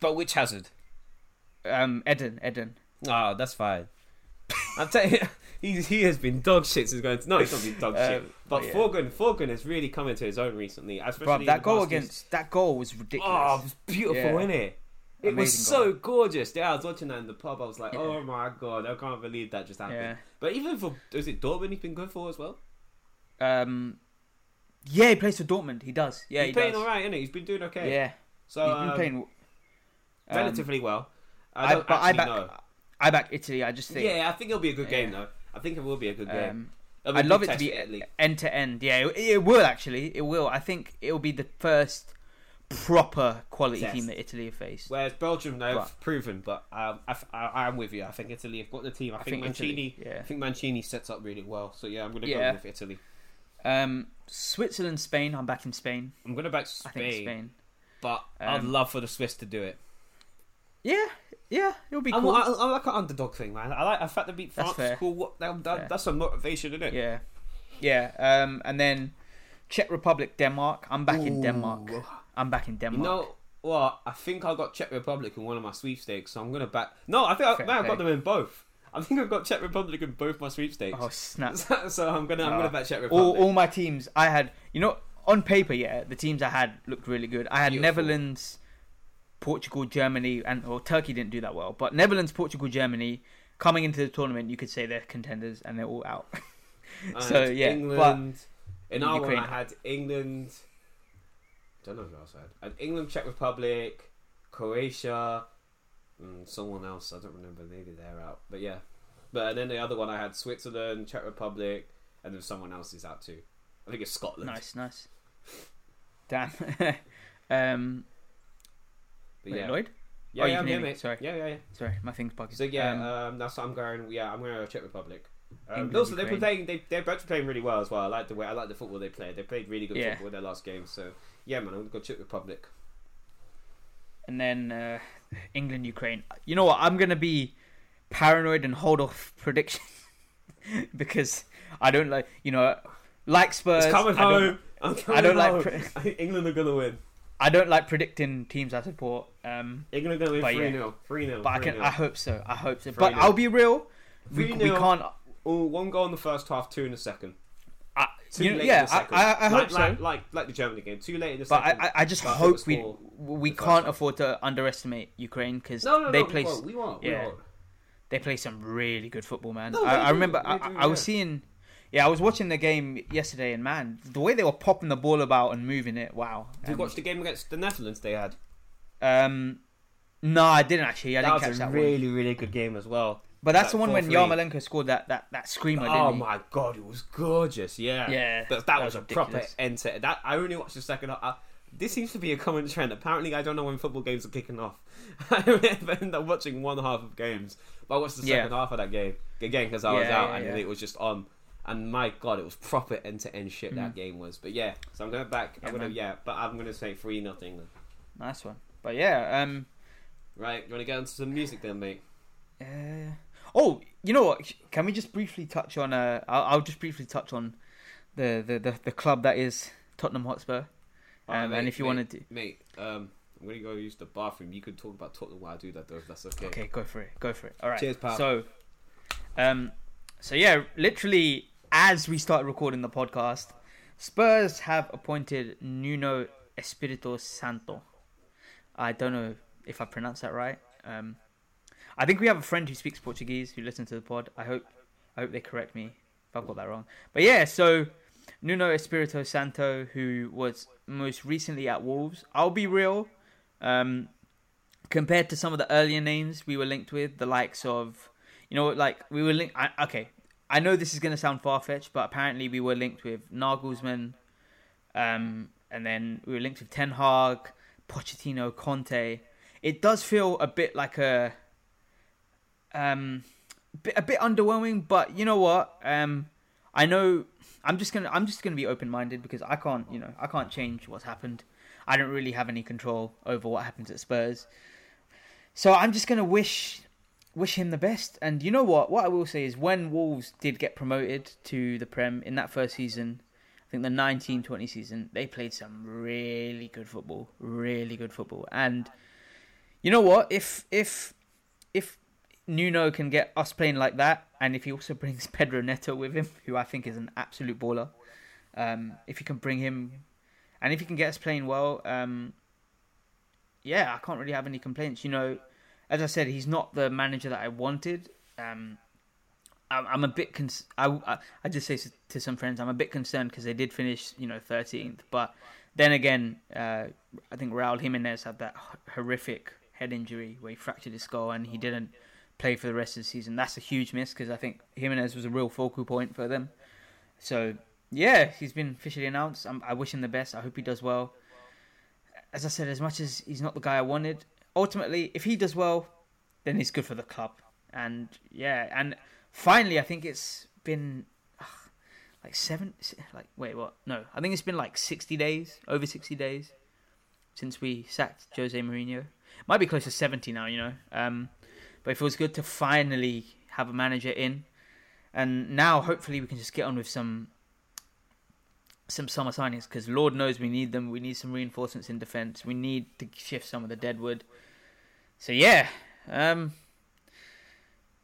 but which Hazard? Um, Eden, Eden. Oh, that's fine. (laughs) I'm telling you, he he has been dog shit since going. To, no, he's not been dog (laughs) Uh, shit. But yeah. Thorgan, Thorgan has really come into his own recently. Especially that goal against that goal was ridiculous. Oh, it was beautiful, Yeah. wasn't it? It was Amazing so goal. gorgeous. Yeah, I was watching that in the pub. I was like, Yeah. oh my god, I can't believe that just happened. Yeah. But even for is it Dortmund? He's been good for as well. Um, yeah, he plays for Dortmund. He does. Yeah, he's he playing does. all right, isn't he? He's been doing okay. Yeah, so he's been um, playing um, relatively well. I I, don't but I back, know. I back Italy. I just think. Yeah, I think it'll be a good game though. I think it will be a good game. Um, It'll be a I'd good love it to be Italy. end to end. Yeah, it, it will actually. It will. I think it will be the first proper quality Yes. team that Italy have faced. Whereas Belgium, they've But- proven, but um, I, I, am with you. I think Italy have got the team. I, I think, think Mancini. Italy, yeah. I think Mancini sets up really well. So yeah, I'm going to Yeah. go with Italy. Um, Switzerland, Spain. I'm back in Spain. I'm going to back I think Spain, Spain. but I'd Um, love for the Swiss to do it. Yeah, yeah, it'll be I'm, cool. I, I like an underdog thing, man. I like the fact they beat That's France. fair. Cool. What, that, that, that's some motivation, isn't it? Yeah, yeah. Um, and then Czech Republic, Denmark. I'm back in Denmark. I'm back in Denmark. You know what? I think I got Czech Republic in one of my sweepstakes, so I'm gonna back. No, I think I, no, I got them in both. I think I've got Czech Republic in both my sweepstakes. oh snap! (laughs) so, so I'm gonna I'm Uh, gonna back Czech Republic. all, all my teams I had, you know, on paper, yeah, the teams I had looked really good. I had Beautiful. Netherlands, Portugal, Germany, and or Turkey didn't do that well, but Netherlands, Portugal, Germany coming into the tournament, you could say they're contenders and they're all out. (laughs) So, yeah, England. in our one, I had England. Don't know who else I had. I had England, Czech Republic, Croatia, and someone else. I don't remember. Maybe they're out. But yeah. But and then the other one I had Switzerland, Czech Republic, and then someone else is out too. I think it's Scotland. nice, nice. Damn. (laughs) um, But wait, yeah. Lloyd. Yeah, Oh, you yeah, can yeah, hear me. mate. Sorry. Yeah, yeah, yeah. Sorry, my thing's bugging. So yeah, Um, um, that's what I'm going. Yeah, I'm going to Czech Republic. Um, also, Ukraine. playing. They they're both playing really well as well. I like the way I like the football they play. They played really good Yeah. football in their last game. So yeah, man, I'm going to go Czech Republic. and then uh, England, Ukraine. You know what? I'm gonna be paranoid and hold off prediction (laughs) because I don't like you know like Spurs. It's coming I don't- home. I'm coming I don't like home. pre- (laughs) England are going to win. I don't like predicting teams I support. Um, England are going to win. 3 0. 3 0. but I can. I hope so. I hope so. Three But. I'll be real. We, we can't. Oh, one goal in the first half, two in the second. I, Too you know, late yeah, in the I, second. I, I like, hope so. Like, like, like the Germany game. Too late in the but I, second. I, I just hope we we can't afford to underestimate Ukraine because no, no, they no, play we won't. We won't. We yeah. won't. they play some really good football, man. I, they do, remember they I, do, I was seeing, yeah, I was watching the game yesterday, and man, the way they were popping the ball about and moving it, wow. Did you Um, watch the game against the Netherlands they had? Um, no, I didn't actually. I that didn't was catch a that one. really, really good game as well. But that's like the one when 4-3. Yarmolenko scored that that that screamer. Oh my god, it was gorgeous. Yeah, Yeah, That, that, that was, was a proper to that. I only watched the second half. Uh, this seems to be a common trend. Apparently, I don't know when football games are kicking off. (laughs) I end up watching one half of games, but I watched the Yeah. second half of that game again because I was out yeah, and yeah. it was just on. And my god, it was proper end to end shit that game was. But yeah, so I'm going back. Yeah, I'm gonna man. yeah, but I'm gonna say three nothing. Nice one. But yeah, um, Right, you want to get into some music then, mate? uh, oh, you know what? Can we just briefly touch on? Uh, I'll, I'll just briefly touch on the the, the, the club that is Tottenham Hotspur. Um, mate, and if you mate, wanted to, mate, um, I'm gonna go use the bathroom. You can talk about Tottenham while I do that, though. If that's okay. Okay, go for it. Go for it. All right. Cheers, pal. So, um, so yeah, literally as we start recording the podcast, Spurs have appointed Nuno Espirito Santo. I don't know if I pronounced that right. Um, I think we have a friend who speaks Portuguese who listens to the pod. I hope, I hope they correct me if I've got that wrong. But yeah, so Nuno Espirito Santo, who was most recently at Wolves. I'll be real. Um, compared to some of the earlier names we were linked with, the likes of, you know, like we were linked. Okay, I know this is going to sound far fetched, but apparently we were linked with Nagelsmann, um, and then we were linked with Ten Hag, Pochettino, Conte. It does feel a bit like a, um, a bit underwhelming, but you know what? Um, I know I'm just gonna I'm just gonna be open minded because I can't you know I can't change what's happened. I don't really have any control over what happens at Spurs. So I'm just gonna wish wish him the best. And you know what? What I will say is when Wolves did get promoted to the Prem in that first season, I think the 1920 season, they played some really good football, really good football. And you know what? If if if Nuno can get us playing like that, and if he also (laughs) brings Pedro Neto with him, who I think is an absolute baller, um, if he can bring him, and if he can get us playing well, um, yeah, I can't really have any complaints. You know, as I said, he's not the manager that I wanted. Um, I'm, I'm a bit. Cons- I, I I just say to some friends, I'm a bit concerned because they did finish, you know, 13th. But then again, uh, I think Raul Jimenez had that horrific head injury where he fractured his skull and he didn't play for the rest of the season. That's a huge miss because I think Jimenez was a real focal point for them. So yeah, he's been officially announced. i I wish him the best. I hope he does well. as I said, as much as he's not the guy I wanted, ultimately, if he does well, then he's good for the club. And yeah, and finally, I think it's been ugh, like seven. Like wait, what? No, I think it's been like sixty days, over sixty days, since we sacked Jose Mourinho. Might be close to seventy now, you know. Um, but it feels good to finally have a manager in, and now hopefully we can just get on with some some summer signings because Lord knows we need them. We need some reinforcements in defence. We need to shift some of the deadwood. So yeah, um,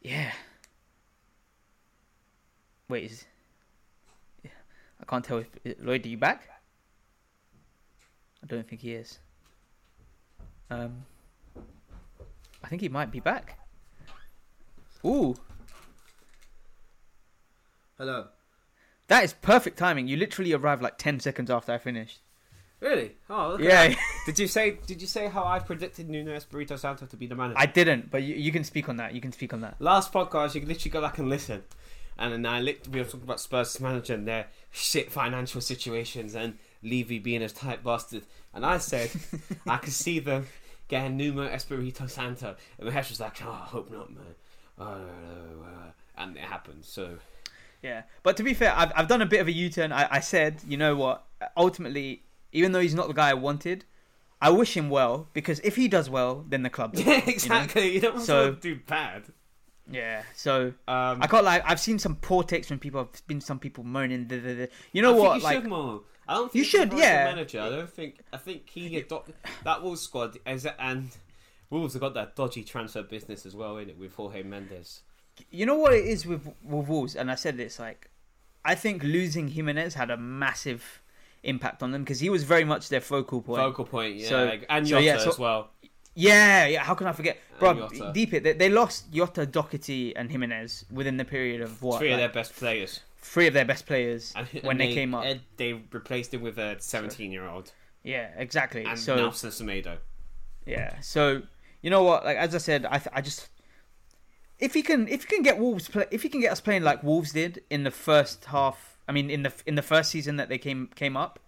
yeah. Wait, is I can't tell if Lloyd, are you back? I don't think he is. Um, I think he might be back. Ooh, Hello. that is perfect timing. You literally arrived like ten seconds after I finished. Really? Oh, look Yeah. (laughs) Did you say? Did you say how I predicted Nuno Espirito Santo to be the manager? I didn't, but you, you can speak on that. You can speak on that. Last podcast, you can literally go back and listen. And then I lit- we were talking about Spurs manager and their shit financial situations and Levy being a tight bastard. And I said (laughs) I could see them getting Nuno Espirito Santo. And Mahesh was like, oh, I hope not, man. Oh, no, uh," and it happened. So Yeah, but to be fair, I've I've done a bit of a U turn. I, I said, you know what? Ultimately, even though he's not the guy I wanted, I wish him well because if he does well, then the club. (laughs) does yeah, well, you know? exactly. You, don't want So- to do bad. Yeah. So Um, I can't like I've seen some poor takes when people I've been some people moaning. The, the, the. You know I what? you Like should more. I don't think You should, yeah. Manager. I don't think. I think he adopted that Wolves squad is and Wolves have got that dodgy transfer business as well in it with Jorge Mendes. you know what it is with with Wolves, and I said this like, I think losing Jimenez had a massive impact on them because he was very much their focal point. Focal point, yeah, So- like- and so, yeah, so- as well. Yeah, yeah. How can I forget, bro? Deep it. They, they lost Jota, Doherty, and Jimenez within the period of what Three of their best players. three of their best players And, when and they, came up. Ed, they replaced him with a 17 year old yeah, exactly. and so Nelson Semedo. yeah, so you know what? Like as I said, I th- I just if he can if he can get Wolves play if he can get us playing like Wolves did in the first half. I mean, in the in the first season that they came came up,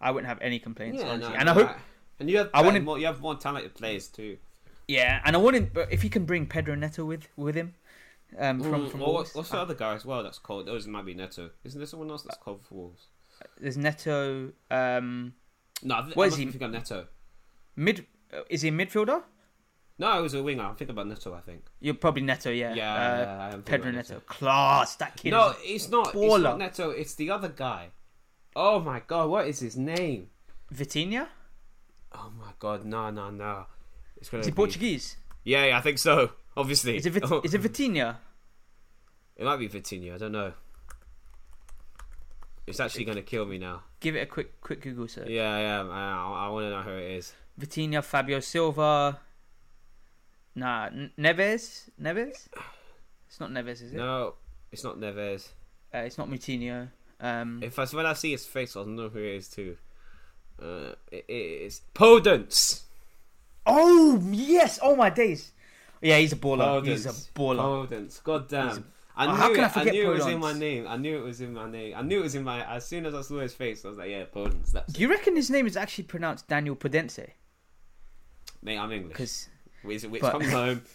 I wouldn't have any complaints. honestly. and I hope And you have I wouldn't- more, you have more talented players too. yeah, and I wouldn't. But if he can bring Pedro Neto with with him. Um, from Mm, from Wolves, what's, the other guy as well that's called? Those might be Neto. Isn't there someone else that's called for Wolves? there's Neto. Um, No, I th- What I is he? think of Neto. Mid uh, is he a midfielder? No, it was a winger. I'm thinking about Neto. I think. You're probably Neto, yeah. Yeah, uh, yeah, I am thinking Pedro about Neto. Class, that kid. No, it's not. It's not Neto. It's the other guy. Oh my god, what is his name? Vitinha. Oh my god, no, no, no. It's gonna Is he be- Portuguese? Yeah, yeah, I think so. (laughs) Obviously, Is it Vit- Oh, is it Vitinha? it might be Vitinha. I don't know. It's actually gonna kill me now. Give it a quick quick Google search. Yeah, yeah. I, I want to know who it is. Vitinha, Fabio Silva. Nah, Neves. Neves. It's not Neves, is it? No, it's not Neves. Uh, it's not Moutinho. Um, If I when I see his face, I'll know who it is too. Uh, it is Podence. oh yes! Oh my days! Yeah, he's a baller. He's a Podence. baller. Podence. God damn. He's a- I Oh, how can I I, forget knew it was in my name. I knew it was in my name. I knew it was in my. As soon as I saw his face, I was like, "Yeah, Podence." That's Do you reckon his name is actually pronounced Daniel Pudense? mate. I'm English. Because Which, which but- comes home. (laughs)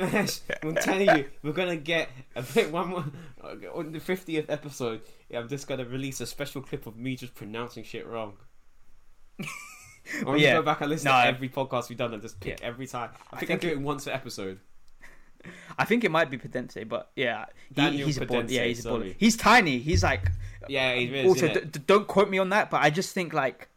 I'm telling you, we're gonna get a bit one more on the fiftieth episode. Yeah, I'm just gonna release a special clip of me just pronouncing shit wrong. (laughs) I'm gonna Yeah. go back and listen No, to I- every podcast we've done and just pick Yeah. every time. I I think I, think do it once an episode. I think it might be Pudense, but yeah, he, he's a baller. Yeah, he's a sorry. baller. He's tiny. He's like Yeah, it is. also d- d- don't quote me on that, but I just think like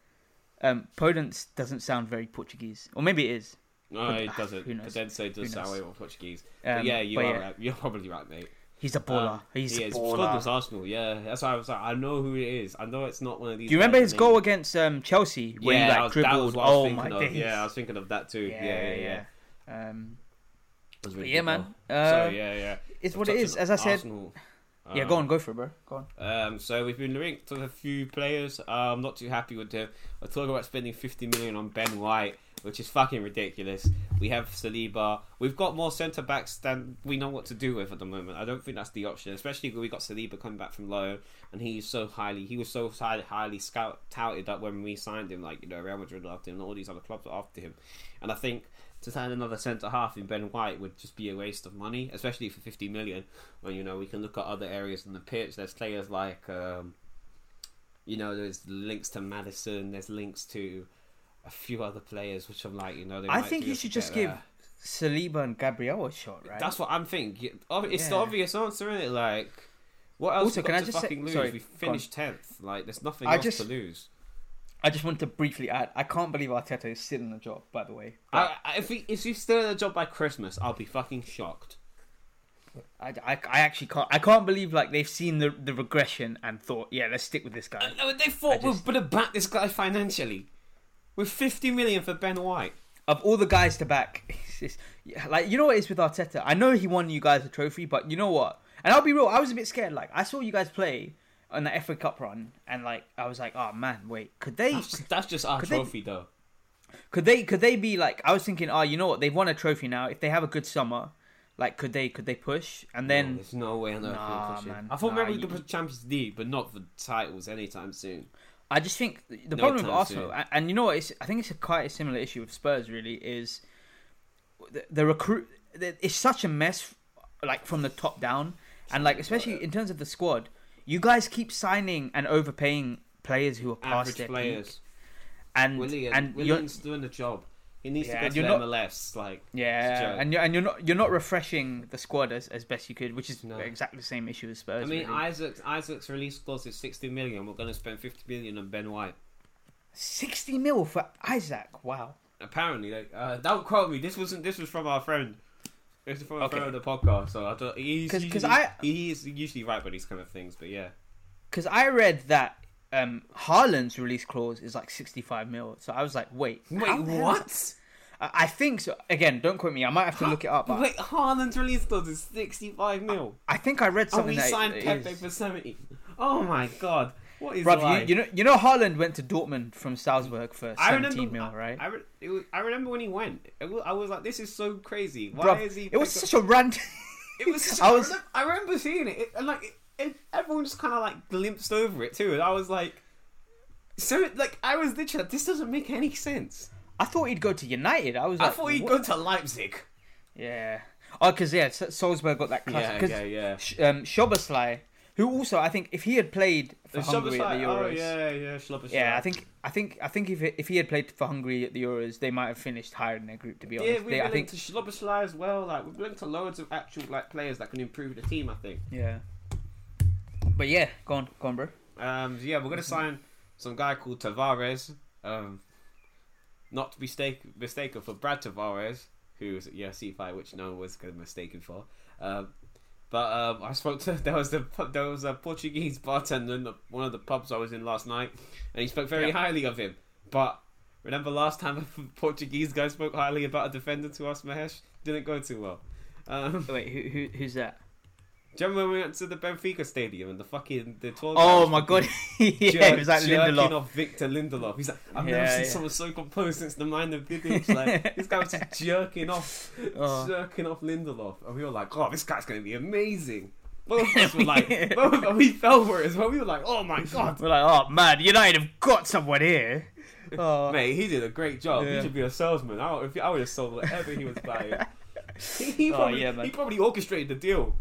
um, Podence doesn't sound very Portuguese, or maybe it is. No, But- it ah, doesn't. who knows? Cadense does sound way more Portuguese. Um, but yeah, you but are yeah, right. You're probably right, mate. He's a baller. Um, he's he a is. Squad was. Arsenal. Yeah, that's why I was like, I know who it is. I know it's not one of these. Do you remember his goal against um, Chelsea when yeah, he like was, that dribbled? was what I was oh thinking my of. days! Yeah, I was thinking of that too. Yeah, yeah, yeah. yeah. Um, really yeah, man. Uh, so yeah, yeah. It's what it is. As I said, Arsenal, yeah. um, Go on, go for it, bro. Go on. Um, so we've been linked to a few players. Uh, I'm not too happy with them. I talk about spending 50 million on Ben White. Which is fucking ridiculous. We have Saliba. We've got more centre backs than we know what to do with at the moment. I don't think that's the option, especially when we got Saliba coming back from loan, and he's so highly he was so highly, highly scout touted that when we signed him, like you know, Real Madrid loved him, and all these other clubs are after him, and I think. To sign another centre half in Ben White would just be a waste of money, especially for fifty million. When you know we can look at other areas in the pitch. There's players like um, you know, there's links to Maddison. There's links to a few other players, which I'm like, you know, they I think you should just give there. Saliba and Gabriel a shot, right? That's what I'm thinking. It's the obvious answer, isn't it? Like, what else? Also, can I just say- fucking lose? sorry, we finished tenth. Like, there's nothing I else just- to lose. I just want to briefly add. I can't believe Arteta is still in the job. By the way, I, I, if he, if he's still in the job by Christmas, I'll be fucking shocked. I, I, I actually can't. I can't believe like they've seen the the regression and thought, yeah, let's stick with this guy. Uh, they thought just- would have backed this guy financially with 50 million for Ben White. Of all the guys to back, (laughs) just, like you know what it is with Arteta. I know he won you guys a trophy, but you know what? And I'll be real. I was a bit scared. Like I saw you guys play on the FA Cup run, and like I was like, oh man, wait, could they? That's just, that's just our Could they- trophy, though. Could they? Could they be like? I was thinking, oh, you know what? They've won a trophy now. If they have a good summer, like, could they? Could they push? And No, then there's no way on earth Nah, we're pushing. man. I thought Nah, maybe we could you- push Champions League, but not for titles anytime soon. I just think the No problem with Arsenal, and, and you know what? It's, I think it's a quite a similar issue with Spurs. Really, is the, the recruit. the- It's such a mess, like from the top down, and like especially in terms of the squad. You guys keep signing and overpaying players who are past Average their players. peak, and Willian, and you're, Willian's doing the job. He needs Yeah, to go to not- MLS. Like, yeah, and you're and you're not you're not refreshing the squad as, as best you could, which is No. exactly the same issue as Spurs. I mean, really. Isak's Isak's release clause is 60 million. We're going to spend 50 million on Ben White. sixty mil for Isak. Wow. Apparently, like, uh, don't quote me. This wasn't. This was from our friend. This is from a Okay. friend of the podcast. So I don't. He's 'Cause- 'cause usually- I- he's usually right about these kind of things. But yeah, Because I read that um, Haaland's release clause is like 65 mil. So I was like, wait. (laughs) wait, how the hell is what? I, I think so. Again, don't quote me. I might have to look it up. But Wait, Haaland's release clause is 65 mil. I think I read And something we that signed it Pepe is. for 70. Oh my god. What is Bruv, you, you know, you know, Haaland went to Dortmund from Salzburg for I 17 remember, mil, right? I, re- it was, I remember when he went. It was, I was like, this is so crazy. Why Bruv, is he? it was such a rant. It was. (laughs) I I was- was. I remember seeing it, it and like it, everyone just kind of like glimpsed over it too, and I was like, so like I was literally like, this doesn't make any sense. I thought he'd go to United. I was Like, I thought he'd what? go to Leipzig. Yeah. Oh, because yeah, Salzburg got that class. Yeah, yeah, yeah. Um, who also I think if he had played for The Hungary at the Euros, oh yeah, yeah, Yeah, I think I think I think if if he had played for Hungary at the Euros, they might have finished higher in their group. To be honest, Yeah, we've they, I think linked to Szoboszlai as well. Like we've linked to loads of actual like players that can improve the team. I think. yeah. But yeah, go on, go on, bro. Um, yeah, we're gonna sign some guy called Tavares. Um, not to be mistake, mistaken for Brad Tavares, who's at UFC fight, which no one was of mistaken for. Um, but um, I spoke to (laughs) there was the there was a Portuguese bartender in the, one of the pubs I was in last night, and he spoke very Yeah. highly of him. But remember last time a (laughs) Portuguese guy spoke highly about a defender to us, Mahesh didn't go too well. Um, Wait, who, who who's that? Do you remember when we went to the Benfica stadium and the fucking the guide Oh my god, (laughs) yeah, jerk- it was like jerking Lindelof. off Victor Lindelof. He's like, I've Yeah, never seen yeah. someone so composed since the mind of Vidic. Like, (laughs) this guy was just jerking off, Oh. jerking off Lindelof, and we were like, oh, this guy's gonna be amazing. Both of (laughs) us were like, both of us, we fell for it as well. We were like, oh my god, We're like, oh man, United have got someone here. Oh, mate, he did a great job. Yeah. He should be a salesman. I, would- I would have sold whatever he was buying. He, he Oh, yeah, man. he probably orchestrated the deal.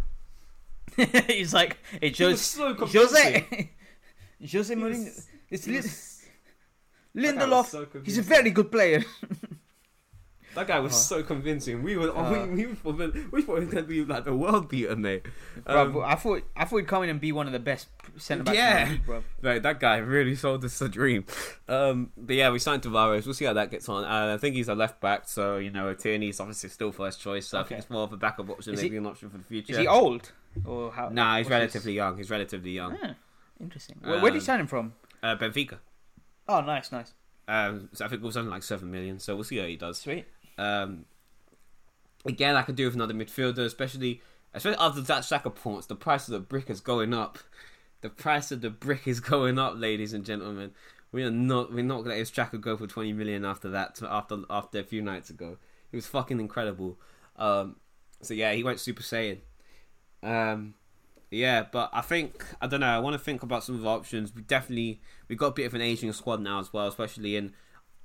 (laughs) he's like, hey, He Jose, so. Jose, (laughs) Jose Mourinho. was- It's Lin- was- (laughs) That guy was Lindelof. so He's a very good player. That guy was Oh. so convincing. We were, Uh. we, we, thought, we thought he was going to be like the world beater, mate. Um, I thought I thought he'd come in and be one of the best centre backs Yeah. in the league, bruv. Right, that guy really sold us a dream. Um, but yeah, we signed Tavares. We'll see how that gets on. Uh, I think he's a left back, so you know, Tierney's obviously still first choice. So I think it's more of a backup option, Is maybe he- an option for the future. Is he old or how? Nah, he's what's his- relatively young. He's relatively young. Ah, interesting. Where, where did you Um, sign him from? Uh, Benfica. Oh, nice, nice, Um, so I think it was only like seven million. So we'll see how he does. sweet. Um, again, I could do with another midfielder, especially especially after that Saka points. The price of the brick is going up. The price of the brick is (laughs) going up, ladies and gentlemen. We are not. We're not gonna let his tracker go for twenty million after that. After after a few nights ago, it was fucking incredible. Um, so yeah, he went Super Saiyan. Um, yeah, but I think I don't know. I want to think about some of the options. We definitely we've got a bit of an aging squad now as well, especially in.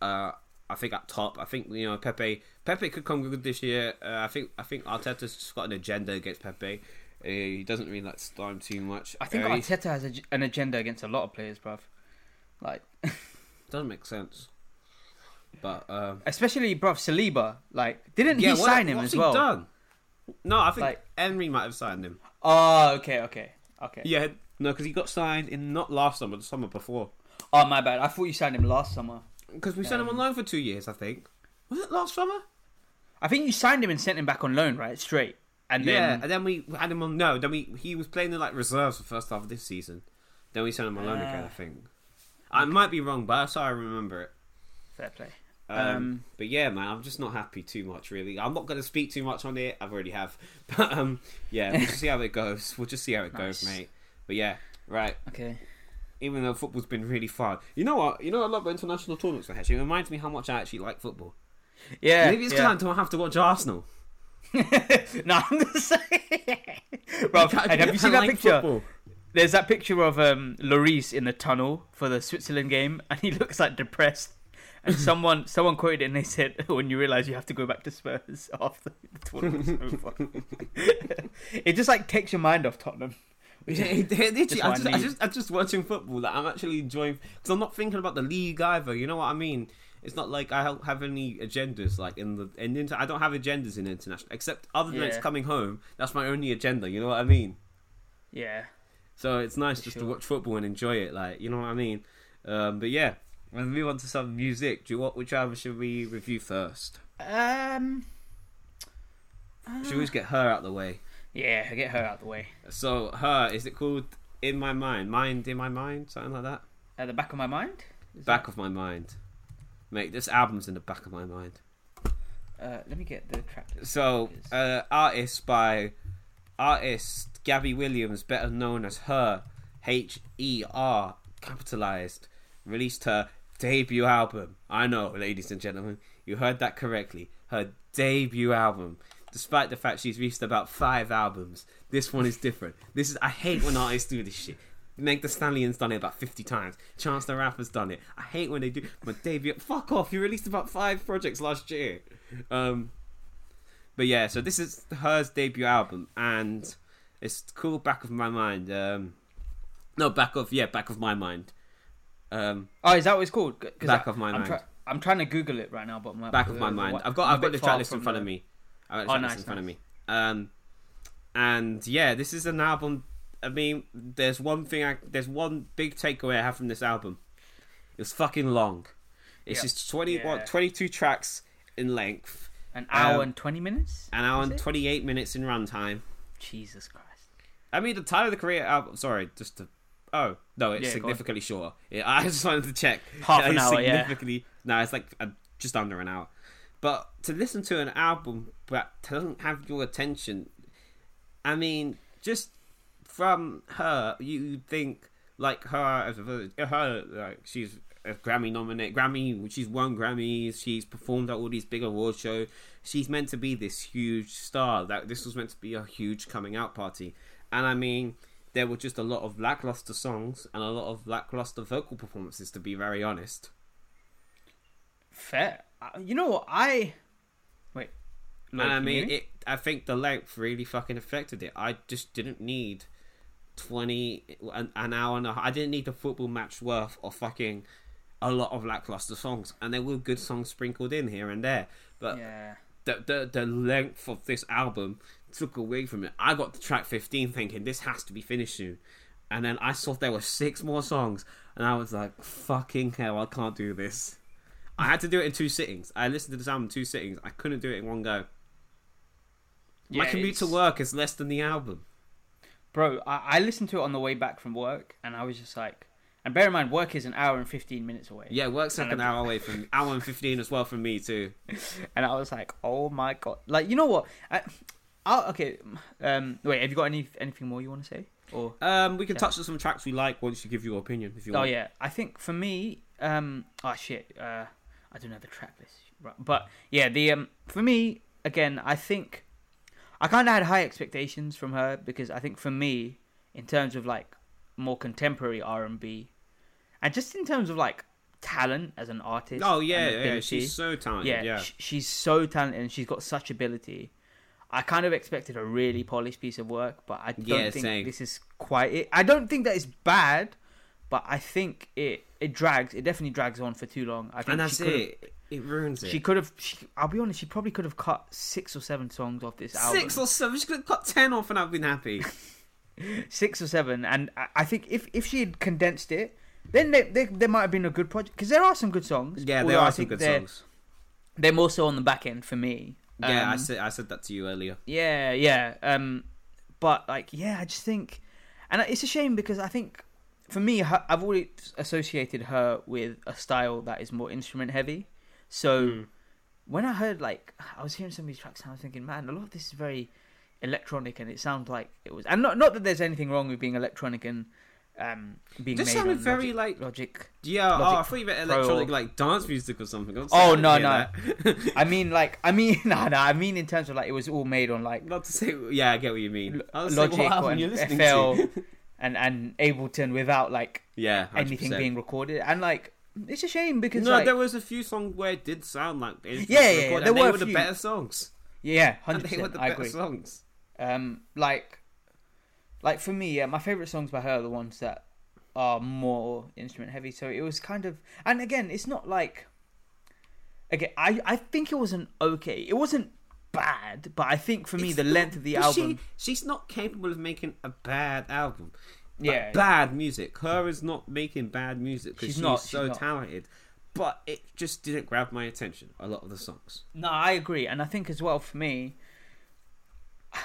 Uh, I think at top. I think you know Pepe. Pepe could come good this year. Uh, I think I think Arteta's just got an agenda against Pepe. Uh, he doesn't really like him too much. I think Uh, Arteta has a, an agenda against a lot of players, bruv. Like, (laughs) doesn't make sense. But um, especially bruv Saliba. Like, didn't yeah, he what- sign him as he well? Done? No, I think Like- Henry might have signed him. Oh, okay, okay, okay. Yeah, no, because he got signed in not last summer, the summer before. Oh my bad. I thought you signed him last summer. Because we signed him on Um, loan for two years, I think. Was it last summer? I think you signed him and sent him back on loan, right? Straight. And then yeah, and then we had him on. No, then we he was playing in like reserves for the first half of this season. Then we sent him on loan again. I Ah. think. I might be wrong, but that's how I remember it. fair play. Um, Um, but yeah, man, I'm just not happy too much. Really, I'm not going to speak too much on it. I've already have, (laughs) but um, yeah, we'll just see how it goes. We'll just see how it goes, mate. But yeah, right. Okay. Even though football's been really fun, you know what? You know what I love about international tournaments. Actually, it reminds me how much I actually like football. Yeah. Maybe it's yeah. because I don't have to watch Arsenal. (laughs) no, I'm gonna say, bro. And have you seen that like picture? football. There's that picture of um Lloris in the tunnel for the Switzerland game, and he (laughs) looks like depressed. And someone someone quoted it and they said, (laughs) "When you realize you have to go back to Spurs (laughs) after the tournament's (laughs) over." it just like takes your mind off Tottenham. Yeah, is- it- it- literally, Just I what I just, I just, I'm just watching football. Like I'm actually enjoying because I'm not thinking about the league either. You know what I mean? It's not like I have any agendas like in the in inter- I don't have agendas in international except other than it's coming home. That's my only agenda. You know what I mean? yeah. So it's nice just to watch football and enjoy it. Like you know what I mean? Um, but yeah, let's move on to some music. Do you want which album should we review first? Um. Should we just get her out the way? Yeah, get her out of the way. So her is it called In My Mind? Mind in My Mind, something like that. At the back of my mind. Is Back of my mind. Mate, this album's in the back of my mind. Uh, let me get the track. So, uh, artist by artist Gabby Williams, better known as her, H E R, capitalized, released her debut album. I know, ladies and gentlemen, you heard that correctly. Her debut album. Despite the fact she's released about five albums, this one is different. This is I hate when artists do this shit. Meg the Stallion's done it about 50 times. Chance the Rapper's done it. I hate when they do my debut. Fuck off! You released about five projects last year. Um, but yeah, so this is hers debut album, and it's called Back of My Mind. Um, no, Back of yeah, Back of My Mind. Um, Oh, is that what it's called? Back I- of My I'm Mind. try- I'm trying to Google it right now, but my, Back of My uh, Mind. I've got I've got the track list in front the- of me. I've got the Oh, nice, in front of me. Um, and yeah, this is an album. I mean, there's one thing. I, there's one big takeaway I have from this album. It was fucking long. It's Yeah. just 20, Yeah. what, 22 tracks in length, An hour Um, and twenty minutes. an hour and it? 28 minutes in runtime. Jesus Christ. I mean, the Tyler the Creator album. Sorry, just to. Oh no, it's Yeah, significantly shorter. Yeah, (laughs) I just wanted to check. Half an hour, yeah. Significantly. No, it's like uh, just under an hour. But to listen to an album that doesn't have your attention, I mean, just from her, you think like her as a her like she's a Grammy nominated Grammy. She's won Grammys. She's performed at all these big award shows. She's meant to be this huge star. That this was meant to be a huge coming out party. And I mean, there were just a lot of lackluster songs and a lot of lackluster vocal performances. To be very honest. Fair. Uh, You know what? I wait. and I mean, it. I think the length really fucking affected it. I just didn't need twenty an, an hour and a. I didn't need a football match worth of fucking a lot of lackluster songs, and there were good songs sprinkled in here and there. But yeah. the the the length of this album took away from it. I got to track fifteen thinking this has to be finished soon, and then I saw there were six more songs, and I was like, "Fucking hell, I can't do this." I had to do it in two sittings. I listened to this album in two sittings. I couldn't do it in one go. My Yeah, commute to work is less than the album. Bro, I, I listened to it on the way back from work, and I was just like, and bear in mind, work is an hour and fifteen minutes away. Yeah, work's like an hour away from hour and fifteen as well from me too. (laughs) And I was like, oh my god, like you know what? I, i okay, um, wait, have you got any anything more you want to say? Or Um, we can Yeah. touch on some tracks we like once you give your opinion if you oh want. yeah, I think for me, um oh shit uh I don't know the track list right. but yeah the um for me again I think I kind of had high expectations from her because I think for me in terms of like more contemporary R&B and just in terms of like talent as an artist Oh and yeah, yeah, ability, she's so talented. yeah, Yeah, sh- she's so talented and she's got such ability. I kind of expected a really polished piece of work, but I don't Yeah, think same. this is quite it. I don't think that it's bad, but I think it it drags. It definitely drags on for too long. I think and that's it. It ruins it. She could have. She, I'll be honest. She probably could have cut six or seven songs off this album. Six or seven. She could have cut ten off, and I've been happy. (laughs) six or seven, and I, I think if if she had condensed it, then there, there, there might have been a good project because there are some good songs. Yeah, there are some good songs. They're more so on the back end for me. Yeah, I Um, said I said that to you earlier. Yeah, yeah. Um, but like, yeah, I just think, and it's a shame because I think, for me, her, I've always associated her with a style that is more instrument heavy. So Mm. when I heard like, I was hearing some of these tracks, and I was thinking, man, a lot of this is very electronic, and it sounds like it was, and not not that there's anything wrong with being electronic and um being made sounded very Logic, like Logic. yeah. oh, I thought you meant Pro. electronic like dance music or something. Oh, no, no. didn't hear that. (laughs) I mean, like, I mean, (laughs) no, no, I mean in terms of like it was all made on like Not to say, yeah, I get what you mean. L- I was like, Logic or listening FL to? (laughs) and and Ableton without like yeah, 100%. anything being recorded, and like it's a shame because No, like, there was a few songs where it did sound like it Yeah, yeah, yeah, there were a were the better songs. yeah, hundred they were percent, the I better agree. songs. Um, like, like for me, yeah, my favorite songs by her are the ones that are more instrument heavy. So it was kind of, and again, it's not like, again, I I think it wasn't okay. It wasn't bad, but I think for me It's the not- length of the album, She, she's not capable of making a bad album. Like, Yeah. bad music. Her is not making bad music because She's she's, not, she's so not. talented. But it just didn't grab my attention. A lot of the songs. no, I agree, and I think as well for me.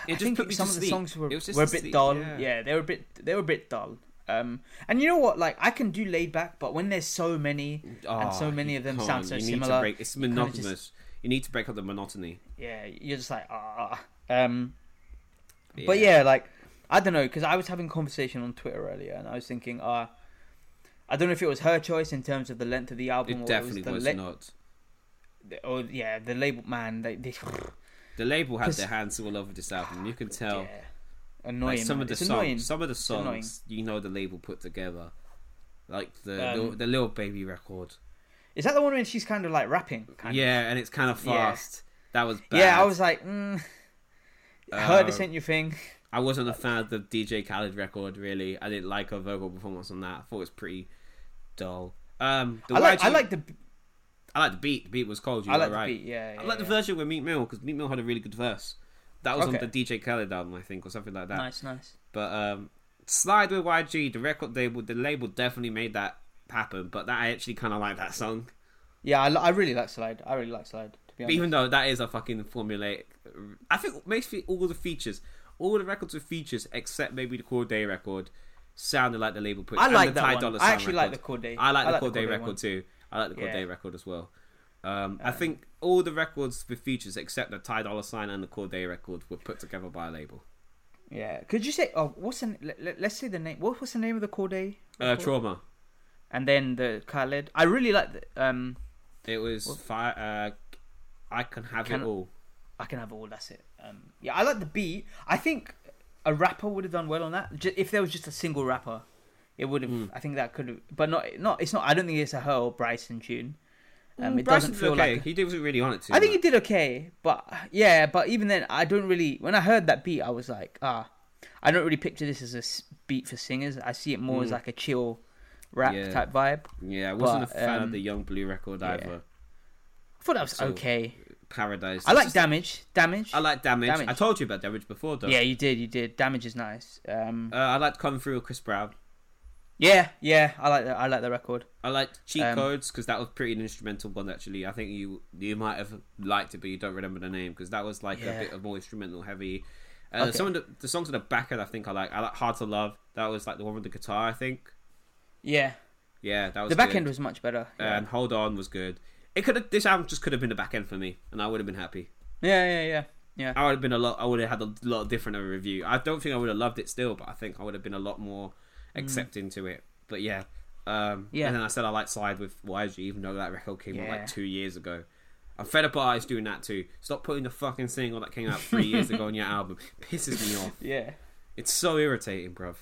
It I just think put me some of the songs were, were a bit sleep, dull. yeah. Yeah. they were a bit they were a bit dull. Um, and you know what? Like I can do laid back, but when there's so many, and so Oh, many of them can't. sound so you similar, break, it's kinda just- monotonous. You need to break up the monotony. yeah, you're just like ah. Um, but yeah, like I don't know because I was having a conversation on Twitter earlier, and I was thinking, ah, I don't know if it was her choice in terms of the length of the album, it or definitely it was, was the la- not. or yeah, the label man. They, they (laughs) The label had 'Cause- their hands all over this album. You can (sighs) tell. yeah, annoying. Like some of the it's songs, annoying. some of the songs, you know, the label put together, like the Um, the, the Lil Baby record. Is that the one when she's kind of like rapping? Kind of? Yeah, and it's kind of Yeah. fast. That was bad. Yeah, I was like, mm, heard this Uh, ain't your thing. I wasn't a fan of the DJ Khaled record. Really, I didn't like her vocal performance on that. I thought it was pretty dull. Um, the I like, YG I like the, I like the beat. The beat was cold. You I like right. the beat. Yeah, I yeah, like the version with Meek Mill because Meek Mill had a really good verse. That was Okay. on the DJ Khaled album, I think, or something like that. Nice, nice. But um, Slide with YG, the record label, the label definitely made that happen. But that I actually kind of like that song, Yeah, I, I really like Slide. I really like Slide. To be honest. even though that is a fucking formulaic. I think basically all the features, all the records with features except maybe the Cordae record, sounded like the label put. I like the that Ty one. I actually like record. the Cordae. I like the the Cordae Cordae record one. too. I like the Cordae Yeah. record as well. Um, I Um, think all the records with features except the Ty Dolla Sign and the Cordae record were put together by a label. Yeah. Could you say? Oh, what's the? Let, us say the name. What was the name of the Cordae? Uh. Trauma. And then the Khaled. I really like the. Um, It was What- fi- uh, I can have Can- it all. I can have all. That's it. Um, yeah, I like the beat. I think a rapper would have done well on that. If there was just a single rapper, it would have. Mm. I think that could have. But not. Not. It's not. I don't think it's a her or Bryson tune. Um, Mm, it Bryson doesn't feel okay. like. he wasn't really on it too. I think he did okay, but yeah, but even then, I don't really. When I heard that beat, I was like, ah, I don't really picture this as a beat for singers. I see it more as Mm. like a chill rap Yeah. type vibe. Yeah, I wasn't but, a fan um, of the Young Blue record yeah. either. I thought that was So, okay. Paradise. I like Damage. Damage. I like Damage. Damage. I told you about Damage before, though. yeah, you did. You did. Damage is nice. Um, Uh, I liked Come Through with Chris Brown. Yeah, yeah. I like that. I like the record. I like Cheat Um, Codes because that was pretty an instrumental one. Actually, I think you you might have liked it, but you don't remember the name because that was like Yeah. a bit of more instrumental heavy. Uh, Okay. Some of the, the songs on the back end, I think I like. I like Hard to Love. That was like the one with the guitar. I think. Yeah, Yeah, that was the back good. end was much better. Yeah, and Hold On was good. It could have this album just could have been the back end for me, and I would have been happy. yeah, yeah, yeah. yeah. I would have been a lot. I would have had a lot different of a review. I don't think I would have loved it still, but I think I would have been a lot more Mm. accepting to it. But yeah, Um, Yeah. And then I said I like Slide with YG, even though that record came out like two years ago. I'm fed up artists doing that too. Stop putting the fucking single that came out three years ago on your (laughs) album. Pisses me off. Yeah. It's so irritating, bruv.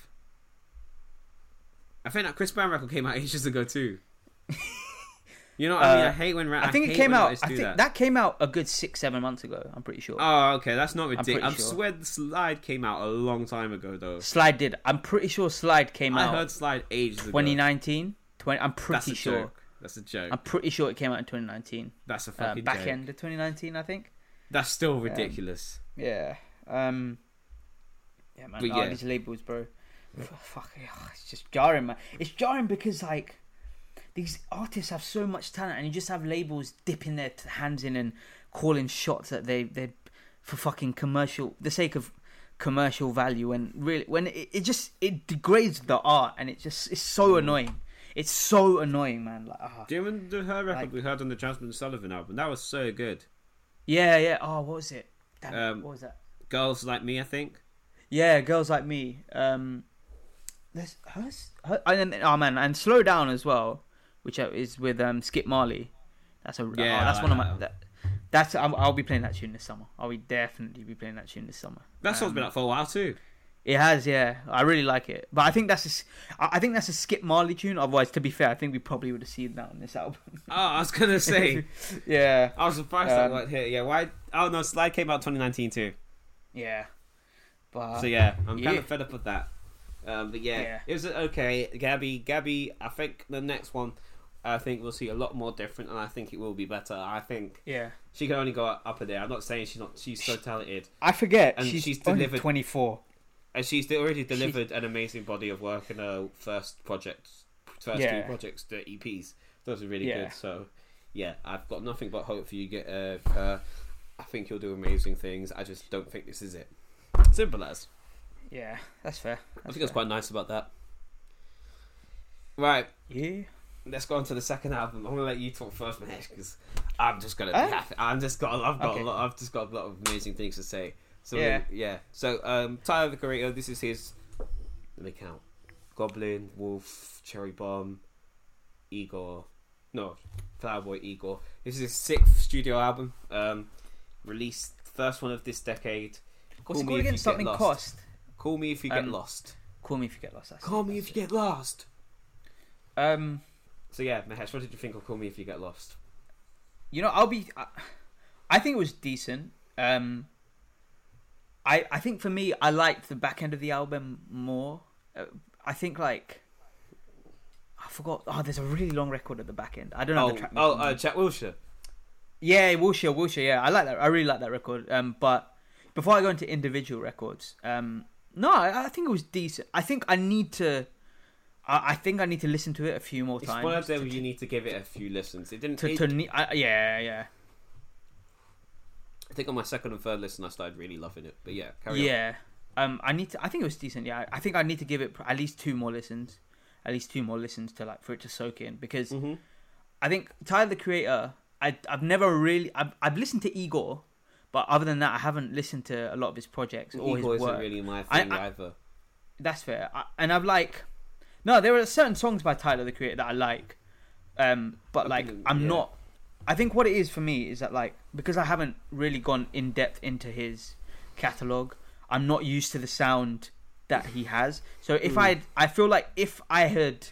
I think that Chris Brown record came out ages ago too. (laughs) You know what I mean? I Uh, hate when ra- I think it came out. I think that. that. came out a good six, seven months ago. I'm pretty sure. Oh, okay, that's not ridiculous. I'm sure. swear the slide came out a long time ago though. Slide did. I'm pretty sure Slide came I out I heard slide ages ago. 2019. 20. I'm That's pretty a sure. joke. That's a joke. I'm pretty sure it came out in 2019. That's a Uh, fucking back joke. end of 2019, I think. That's still ridiculous. Yeah. Um. Yeah, man. But oh, yeah. these labels, bro. Fuck. ugh, It's just jarring, man. It's jarring because like these artists have so much talent, and you just have labels dipping their hands in and calling shots that they they for fucking commercial, the sake of commercial value, and really when it, it just it degrades the art, and it just it's so Mm. annoying. It's so annoying, man. Like, ah. Do you remember her record Like- we heard on the Jazmine Sullivan album? That was so good. yeah, yeah. Oh, what was it? Damn, Um, what was that? Girls Like Me, I think. Yeah, girls like me. Um, there's hers, her, and then, oh man, and slow down as well, which is with um Skip Marley. That's a Yeah, oh, that's I one of my. that That, that's I'll, I'll be playing that tune this summer. I'll be definitely be playing that tune this summer. That song's Um, been out for a while too. It has, yeah. I really like it, but I think that's a, I I think that's a Skip Marley tune. Otherwise, to be fair, I think we probably would have seen that on this album. Oh, I was gonna (laughs) say. yeah, I was surprised Um, that here. Yeah, why? Oh no, Slide came out 2019 too. yeah. But So yeah, I'm kind of fed up with that. Um, but yeah, Yeah. it was okay. Gabby, Gabby. I think the next one, I think we'll see a lot more different, and I think it will be better. I think yeah, she can only go up there. I'm not saying she's not. She's so talented, I forget And she's, she's only delivered- 24. and she's already delivered an amazing body of work in her first project, first Yeah. two projects, the EPs. Those are really Yeah. good. So yeah, I've got nothing but hope for you. Get uh, her. I think you'll do amazing things. I just don't think this is it. Simple as. Yeah, that's fair. I That's think that's quite nice about that. Right, Yeah. Let's go on to the second album. I'm gonna let you talk first, Mahesh, because I'm just gonna happy. I'm just got. I've got okay. a lot. I've just got a lot of amazing things to say. So Yeah. yeah. So um, Tyler the Creator. This is his. Let me count. Goblin, Wolf, Cherry Bomb, Igor. No, Flower Boy Igor. This is his sixth studio album. Um, released first one of this decade. What's Call it me called if again? you get Something lost. cost. Call me if you get Um, lost. Call me if you get lost. That's Call it, me if you get lost. Um, So yeah, Mahesh, what did you think of Call Me If You Get Lost? you know, I'll be. I, I think it was decent. Um, I I think for me, I liked the back end of the album more. Uh, I think like. I forgot. Oh, there's a really long record at the back end. I don't know. Oh, the track oh, uh, Jack Wilshire. Yeah, Wilshire, Wilshire. Yeah, I like that. I really like that record. Um, but before I go into individual records, um, no, I, I think it was decent. I think I need to. I, I think I need to listen to it a few more It's times. one of to, you need to give it a few listens. It didn't. to, it- to ne- I, yeah, yeah, I think on my second and third listen, I started really loving it. But yeah, carry on. yeah. Um, I need to. I think it was decent. Yeah, I think I need to give it at least two more listens, at least two more listens to like for it to soak in because Mm-hmm. I think Tyler the Creator. I I've never really I've I've listened to Igor, but other than that, I haven't listened to a lot of his projects or Igor his isn't work. really my I- thing I- either. That's fair. I, and I've like, no, there are certain songs by Tyler the Creator that I like, um, but like I'm yeah. not. I think what it is for me is that like because I haven't really gone in depth into his catalog, I'm not used to the sound that he has. So if Mm. I, I feel like if I had,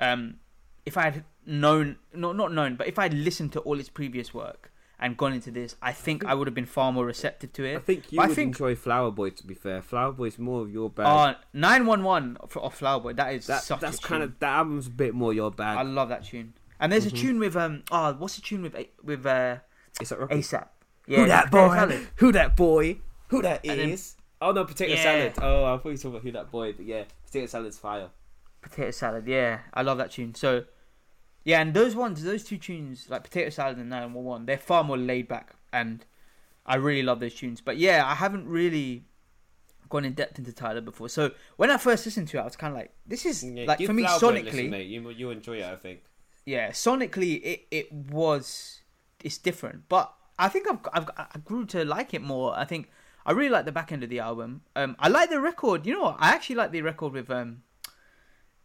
um, if I had known, not not known, but if I'd listened to all his previous work and gone into this, I think I would have been far more receptive to it. I think you But I think- enjoy Flower Boy. To be fair, Flower Boy's more of your bag. Uh, nine one one of Flower Boy. That is that, such that's kind of that album's a bit more your bag. I love that tune. And there's Mhm. a tune with um oh what's the tune with with uh It's like Rocky. ASAP. Who that boy? Salad. Who that boy? Who that is? Then- Oh no, potato Yeah. salad. Oh, I thought you were talking about who that boy, but yeah, potato salad's fire. Potato Salad. Yeah, I love that tune. So yeah, and those ones, those two tunes, like Potato Salad and Nine One One, they're far more laid back, and I really love those tunes. But yeah, I haven't really gone in depth into Tyler before. So when I first listened to it, I was kind of like, this is Yeah, like for me Flower Boy a sonically. listen, mate. You you enjoy it, I think. yeah, sonically it it was it's different, but I think I've, I've I grew to like it more. I think I really like the back end of the album. Um, I like the record. You know what? I actually like the record with um,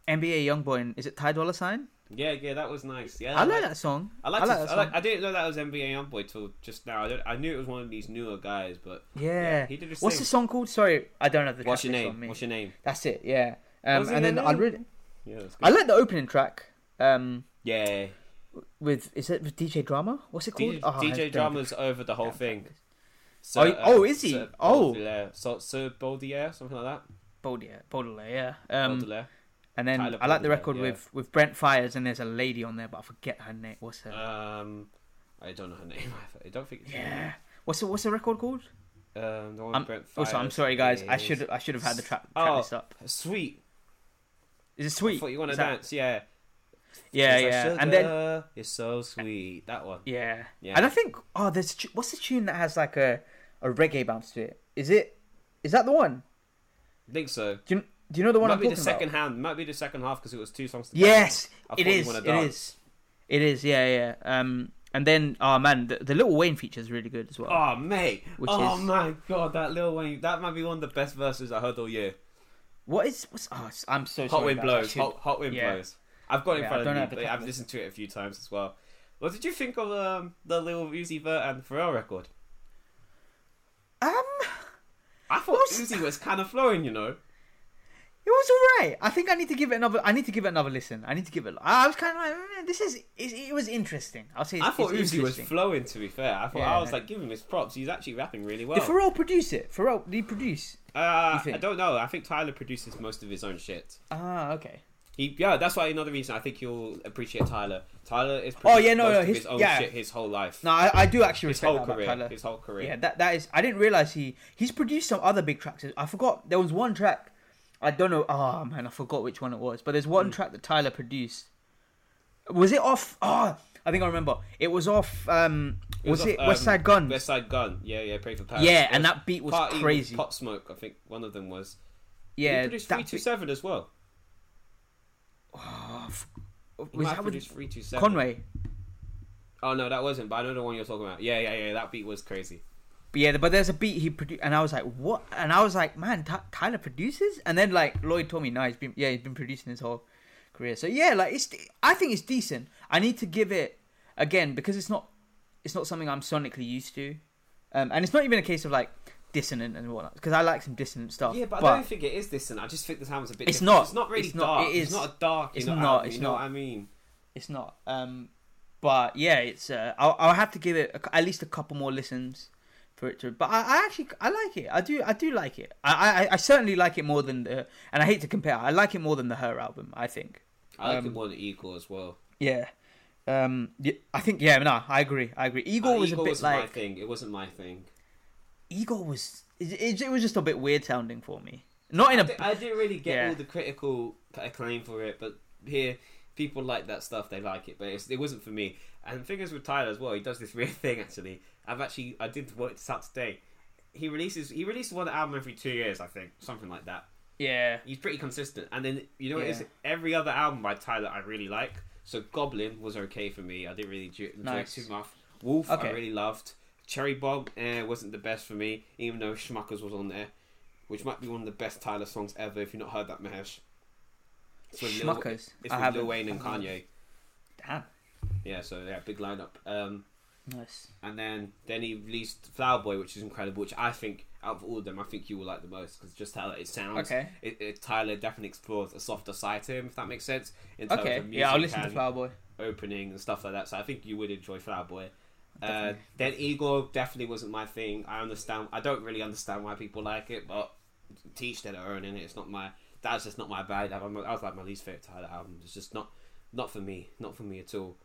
NBA YoungBoy and is it Ty Dolla Sign? Yeah, yeah, that was nice. Yeah, I like that song. I like. I like I, that I, like, song. I didn't know that was NBA Youngboy till just now. I, I knew it was one of these newer guys, but Yeah. he did his What's thing. the song called? Sorry, I don't have the. What's your name? me. What's your name? That's it. Yeah. Um, and then your I name? really, Yeah, I like the opening track. Um, yeah. with is it with DJ Drama? What's it called? DJ, Oh, I DJ Drama's over the whole thing. So, Oh, oh, is he? Sir Oh. Baudelaire. So, Sir Baudelaire, something like that. Baudelaire, Baudelaire, yeah. Um, Baudelaire. And then Tyler I like the record yeah. with with Brent Faiyaz, and there's a lady on there, but I forget her name. What's her? Um, I don't know her name. (laughs) I don't think. It's yeah. What's the what's the record called? Um, the one I'm, with Brent also, I'm sorry, guys. I is- should I should have had the track, Oh. track list up. Sweet. Is it I sweet? thought you want to Is that- dance. Yeah. Yeah, like, yeah. And then "Sugar, you're so sweet. That one. yeah. Yeah. And I think oh, there's what's the tune that has like a a reggae bounce to it? Is it? Is that the one? I think so. Do you do you know the one might I'm be the second about? hand. Might be the second half because it was two songs. Together. Yes, it is. It is. It is. Yeah, yeah. Um, and then oh man, the, the Lil Wayne feature is really good as well. Oh mate. Which oh is- my god, that Lil Wayne. That might be one of the best verses I heard all year. What is? What's? Oh, I'm so Hot. Wind Blows. Hot, Hot Wind yeah. Blows. I've got it in Yeah, I front of me, but I've listened to it a few times as well. What did you think of um, the Lil Uzi Vert and Pharrell record? Um, I thought was- Uzi was kind of flowing, you know. It was alright. I think I need to give it another. I need to give it another listen. I need to give it. I was kind of like, "Eh, this is. It, it was interesting. I'll say. It's, I thought Uzi was flowing. To be fair, I thought I Yeah. was like giving him his props. He's actually rapping really well. Did Pharrell produce it? Pharrell, did he produce? uh. I don't know. I think Tyler produces most of his own shit. Ah, okay. He, yeah, that's why another reason I think you'll appreciate Tyler. Tyler is Oh, yeah, no, no, his- his own yeah. shit his whole life. No, I, I do actually his whole career. Tyler. His whole career. Yeah, that that is. I didn't realize he he's produced some other big tracks. I forgot there was one track. I don't know. Oh man, I forgot which one it was. But there's one Hmm. track that Tyler produced. Was it off? Oh, I think I remember. It was off. Um, was, off, it West um, Side Gun? Westside Gunn. Yeah, yeah. Pray for Paris. yeah, and that beat was Party crazy. Pop Smoke. I think one of them was. yeah, he produced three two seven as well. oh, f- He that produced three two seven. Conway? Oh no, that wasn't. But I know the one you're talking about. Yeah, yeah, yeah. That beat was crazy. But yeah, but there's a beat he produced, and I was like, "What?" And I was like, "Man, Ty- Tyler produces?" And then like Lloyd told me, "No, he's been yeah, he's been producing his whole career." So yeah, like it's I think it's decent. I need to give it again because it's not it's not something I'm sonically used to, um, and it's not even a case of like dissonant and whatnot because I like some dissonant stuff. Yeah, but, but I don't think it is dissonant. I just think this album's a bit. It's different. not. It's not really It's not. dark. It It's is. not a dark. It's you know, not. album, It's you know not. what I mean? it's not. Um, but yeah, it's uh, I'll, I'll have to give it a, at least a couple more listens for it to. But I, I actually I like it. I do I do like it. I, I I certainly like it more than the. And I hate to compare. I like it more than the H.E.R album. I think. I like Um, it more than Igor as well. Yeah. Um. Yeah, I think yeah. No, I agree. I agree. Igor Uh, was a bit wasn't my like thing. It wasn't my thing. Igor was. It, it, it was just a bit weird sounding for me. Not in I, a. di- I didn't really get Yeah. all the critical acclaim for it, but here people like that stuff. They like it, but it wasn't for me. And the thing is with Tyler as well, he does this weird (laughs) thing. Actually, I've actually I did work this out today. He releases he releases one album every two years, I think, something like that. yeah. He's pretty consistent. And then you know is? Every other album by Tyler I really like. So Goblin was okay for me. I didn't really enjoy enjoy Nice. it too much. Wolf I really loved. Cherry Bomb eh, wasn't the best for me, even though Smuckers was on there, which might be one of the best Tyler songs ever. If you've not heard that, Mahesh. It's with Lil, Smuckers. it's I with Lil Wayne and Kanye. Damn. Yeah, so yeah, big lineup. Um, Nice. and then then he released Flower Boy, which is incredible. Which I think out of all of them, I think you will like the most because just how it sounds. Okay. It, it, Tyler definitely explores a softer side to him, if that makes sense. In terms Okay. of music Yeah, I'll listen to Flower Boy. opening and stuff like that. So I think you would enjoy Flower Boy. Uh, then Igor definitely wasn't my thing. I understand. I don't really understand why people like it, but teach their own in it. It's not my. That's just not my bag. I'm, I was like my least favorite Tyler album. It's just not, not for me. Not for me at all.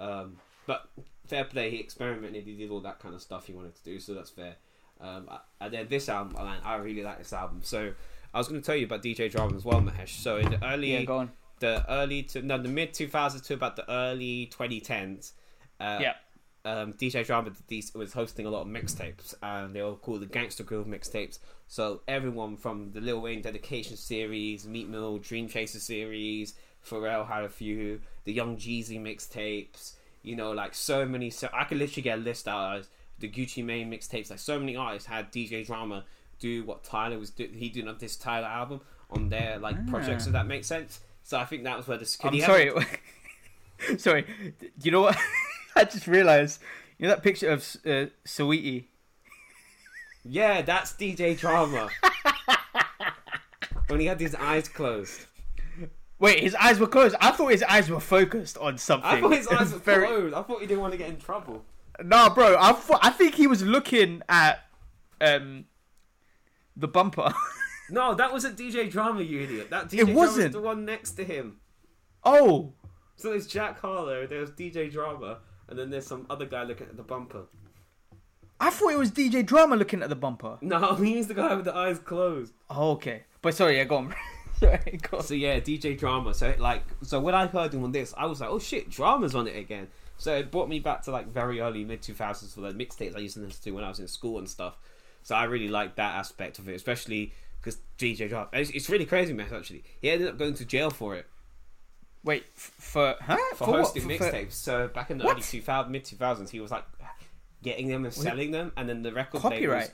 Um, but fair play. He experimented. He did all that kind of stuff he wanted to do. So that's fair. Um, and then this album, I, I really like this album. So I was going to tell you about DJ Drama as well, Mahesh. So in the early Yeah, go on. the early to no the mid 2000s to about the early 2010s uh, Yeah. um, DJ Drama was hosting a lot of mixtapes and they were called the Gangsta Grillz mixtapes so everyone from the Lil Wayne Dedication series Meek Mill Dream Chaser series Pharrell had a few the Young Jeezy mixtapes you know like so many so I could literally get a list out of the Gucci Mane mixtapes like so many artists had DJ Drama do what Tyler was do- he did on this Tyler album on their like Ah. projects if that makes sense So I think that was where the. I'm he had- sorry. (laughs) sorry. Do You know what? (laughs) I just realized. You know that picture of uh, Saweetie? Yeah, that's DJ Drama. (laughs) when he had his eyes closed. Wait, his eyes were closed. I thought his eyes were focused on something. I thought his eyes were Very- closed. I thought he didn't want to get in trouble. Nah, bro. I thought, I think he was looking at um the bumper. (laughs) No, that was a DJ Drama, you idiot. That DJ It Drama wasn't. was the one next to him. oh, So there's Jack Harlow, there's DJ Drama, and then there's some other guy looking at the bumper. I thought it was DJ Drama looking at the bumper. No, (laughs) he's the guy with the eyes closed. Oh, okay. But sorry, yeah, go on. (laughs) (laughs) sorry, go on. So yeah, DJ Drama. So like, so when I heard him on this, I was like, oh shit, Drama's on it again. So it brought me back to like very early mid two thousands for the mixtapes I used to listen to when I was in school and stuff. So I really liked that aspect of it, especially because DJ Drama. It's, it's really crazy, man. Actually, he ended up going to jail for it Wait, f- for huh? for, what? hosting For- for- mixtapes. So back in the What? early two thousand, mid two thousands, he was like getting them and selling them, and then the record labels.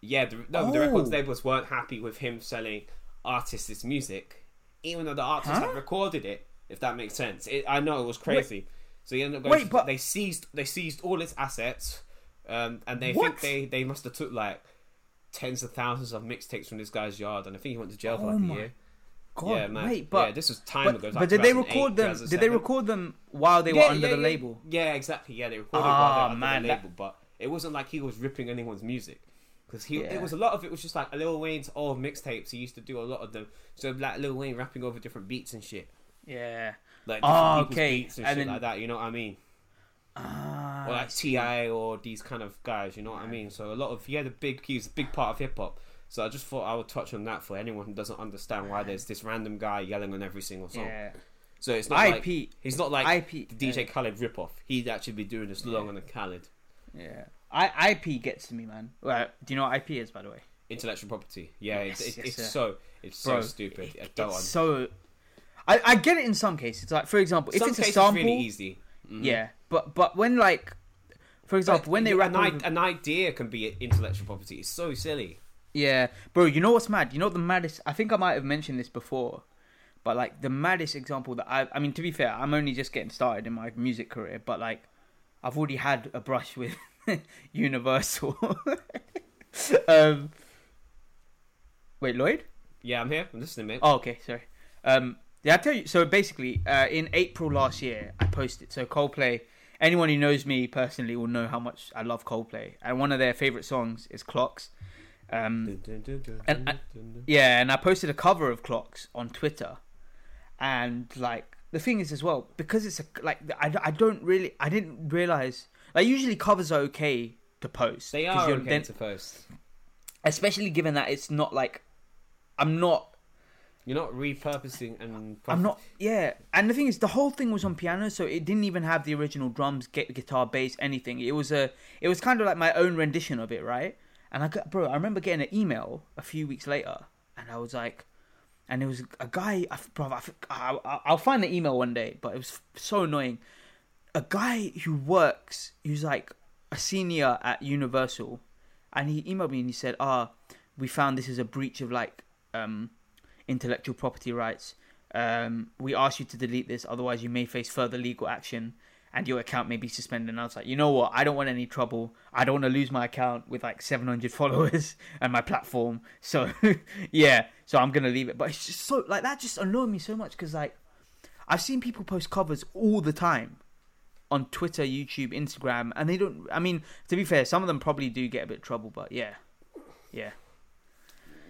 Yeah, the, no, the Oh. record labels weren't happy with him selling artists this music, even though the artists Huh? had recorded it. If that makes sense, it, I know it was crazy. So he ended up going. Wait, but- they seized they seized all his assets, um, and they What? think they they must have took like tens of thousands of mixtapes from this guy's yard, and I think he went to jail for Oh like a year. God, yeah, man. wait, but yeah, this was time but, ago. Was but did they record them? Did they record them while they were Yeah, under yeah, the label? Yeah, exactly. Yeah, they recorded Ah, while they were under man, the that- label, but it wasn't like he was ripping anyone's music. Because he, Yeah. it was a lot of it was just like Lil Wayne's old mixtapes. He used to do a lot of them. So like Lil Wayne rapping over different beats and shit, Yeah. like Oh, okay. beats and, And shit then- like that. You know what I mean? Ah, Or like. T.I. or these kind of guys. You know what I mean? So a lot of he had a big he was a big part of hip hop. So I just thought I would touch on that for anyone who doesn't understand why there's this random guy yelling on every single song. Yeah. So it's not like IP. he's not like IP. the DJ Khaled ripoff. He'd actually be doing this long on the Khaled. Yeah. I IP gets to me, man. Well, do you know what IP is, by the way? intellectual property. Yeah, Yes, it's, it, yes, it's sir. so it's Bro, so stupid. It- I don't it's so. I, I get it in some cases. Like for example, if it's a cases sample, really easy. Mhm. yeah. But but when like, for example, But when they you- an, i- over- an idea can be intellectual property. It's so silly. yeah, bro. You know what's mad? You know what the maddest? I think I might have mentioned this before, but like the maddest example that I, I mean, to be fair, I'm only just getting started in my music career, but like, I've already had a brush with (laughs) Universal. (laughs) um, wait, Lloyd. Yeah, I'm here. I'm listening, mate. Oh, okay, sorry. Um, yeah, I tell you. So basically, uh, in April last year, I posted. So Coldplay. Anyone who knows me personally will know how much I love Coldplay, and one of their favorite songs is Clocks. Um, and I- yeah, and I posted a cover of Clocks on Twitter, and like the thing is as well because it's a like I, I don't really I didn't realize like usually covers are okay to post. They are you're okay then- to post. especially given that it's not like I'm not You're not repurposing and. I'm not. Yeah, and the thing is, the whole thing was on piano, so it didn't even have the original drums, get guitar, bass, anything. It was a. It was kind of like my own rendition of it, right? And I got, bro, I remember getting an email a few weeks later, and I was like, and it was a guy, I, bro, I, I- I'll find the email one day, but it was so annoying. A guy who works, who's like a senior at Universal, and he emailed me and he said, "Ah, we found this is a breach of like um, intellectual property rights. Um, we ask you to delete this, otherwise you may face further legal action, and your account may be suspended." And I was like, "You know what? I don't want any trouble. I don't want to lose my account with like 700 (laughs) followers and my platform. So (laughs) yeah, so I'm gonna leave it." But it's just so like that just annoyed me so much because like I've seen people post covers all the time on Twitter, YouTube, Instagram, and they don't. I mean, to be fair, some of them probably do get a bit of trouble, but yeah, yeah,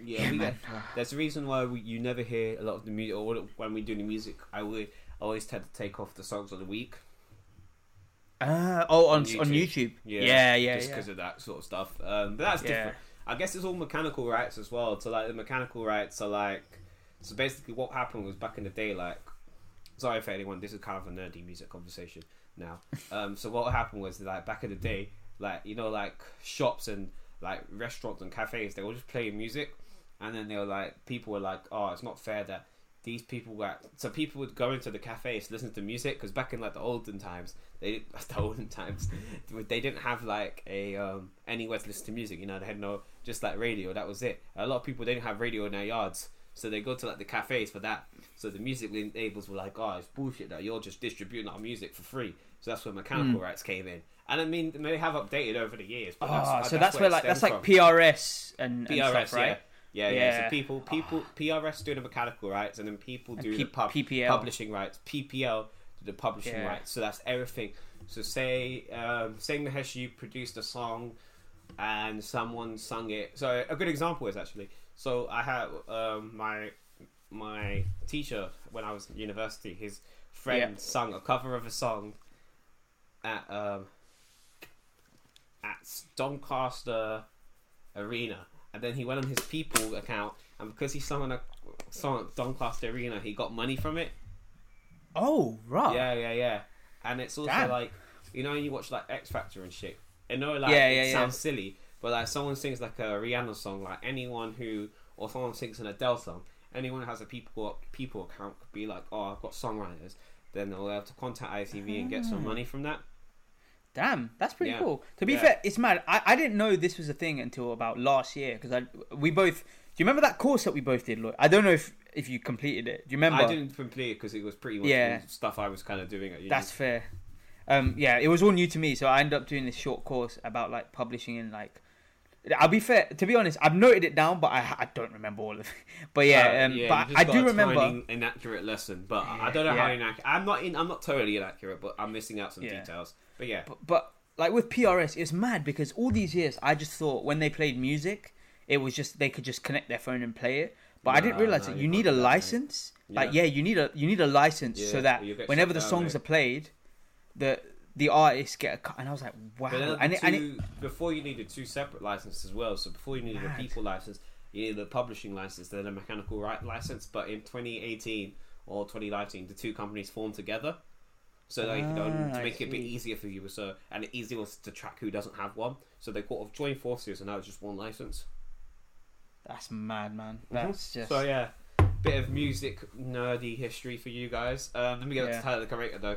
Yeah, Yeah, we man. get, there's a reason why we, you never hear a lot of the music, or when we do the music, I would always tend to take off the songs of the week. Uh, oh, on On on YouTube. YouTube. Yeah, Yeah, yeah, just yeah. because of that sort of stuff. Um, but that's Yeah. different. I guess it's all mechanical rights as well. So like the mechanical rights are like, so basically what happened was back in the day, like, sorry for anyone, this is kind of a nerdy music conversation now. Um, so what happened was like back in the day, like you know, like shops and like restaurants and cafes, they were just playing music, and then they were like, people were like, oh, it's not fair that these people were so people would go into the cafes to listen to music because back in like the olden times they (laughs) the olden times (laughs) they didn't have like a um anywhere to listen to music you know they had no just like radio that was it a lot of people didn't have radio in their yards So they go to like the cafes for that. So the music labels were like, "Oh, it's bullshit that you're just distributing our music for free." So that's where mechanical rights came in. And I mean, they have updated over the years. But Oh, uh, so that's, where it like that's like from. PRS and, and PRS, stuff, right? yeah. Yeah, yeah. Yeah. So people, people, PRS do the mechanical rights, and then people do P- the pub- PPL. publishing rights. PPL do the publishing Yeah. rights. So that's everything. So say, um, say Mahesh, you produced a song, and someone sung it. So a good example is actually. So I had um, my my teacher when I was at university. His friend Yeah. sung a cover of a song at um, at Doncaster Arena, and then he went on his PPL account, and because he sung on a song at Doncaster Arena, he got money from it. Oh, right. Yeah, yeah, yeah. And it's also Damn. like you know you watch like X Factor and shit. I know like Yeah, it yeah, yeah. sounds silly, but like someone sings like a Rihanna song, like anyone who or someone sings an Adele song, anyone who has a people people account could be like, oh, I've got songwriters. Then they'll have to contact ITV and get some money from that. Damn, that's pretty Yeah. cool. To be Yeah. fair, it's mad. I, I didn't know this was a thing until about last year because I we both. Do you remember that course that we both did? Lloyd? I don't know if if you completed it. Do you remember? I didn't complete it because it was pretty much Yeah. stuff I was kind of doing at uni. That's fair. Um, yeah, it was all new to me, so I ended up doing this short course about like publishing and like. I'll be fair. To be honest, I've noted it down, but I, I don't remember all of it. (laughs) But yeah, Uh, um, you but I do remember. inaccurate lesson, but I don't know how inaccurate. I'm not in. I'm not totally inaccurate, but I'm missing out some Yeah. details. But yeah, But, but like with PRS, it's mad because all these years I just thought when they played music, it was just they could just connect their phone and play it. But I didn't realize no, that you need a license. Like Yeah. yeah, you need a you need a license Yeah, so that whenever the songs are played, the the artists get a cut. And I was like, wow. And it, and it, before you needed two separate licenses as well. So before you needed Mad. a PPL license, you needed a publishing license, then a mechanical right license. But in 2018 or 2019, the two companies formed together. So like, you know, Ah, to make it a bit easier for you, so and it easier was to track who doesn't have one. So they sort of joined forces, and now it's just one license. that's mad, man. That's just So yeah, bit of music nerdy history for you guys. Um, let me get Yeah. to Tyler the Creator though.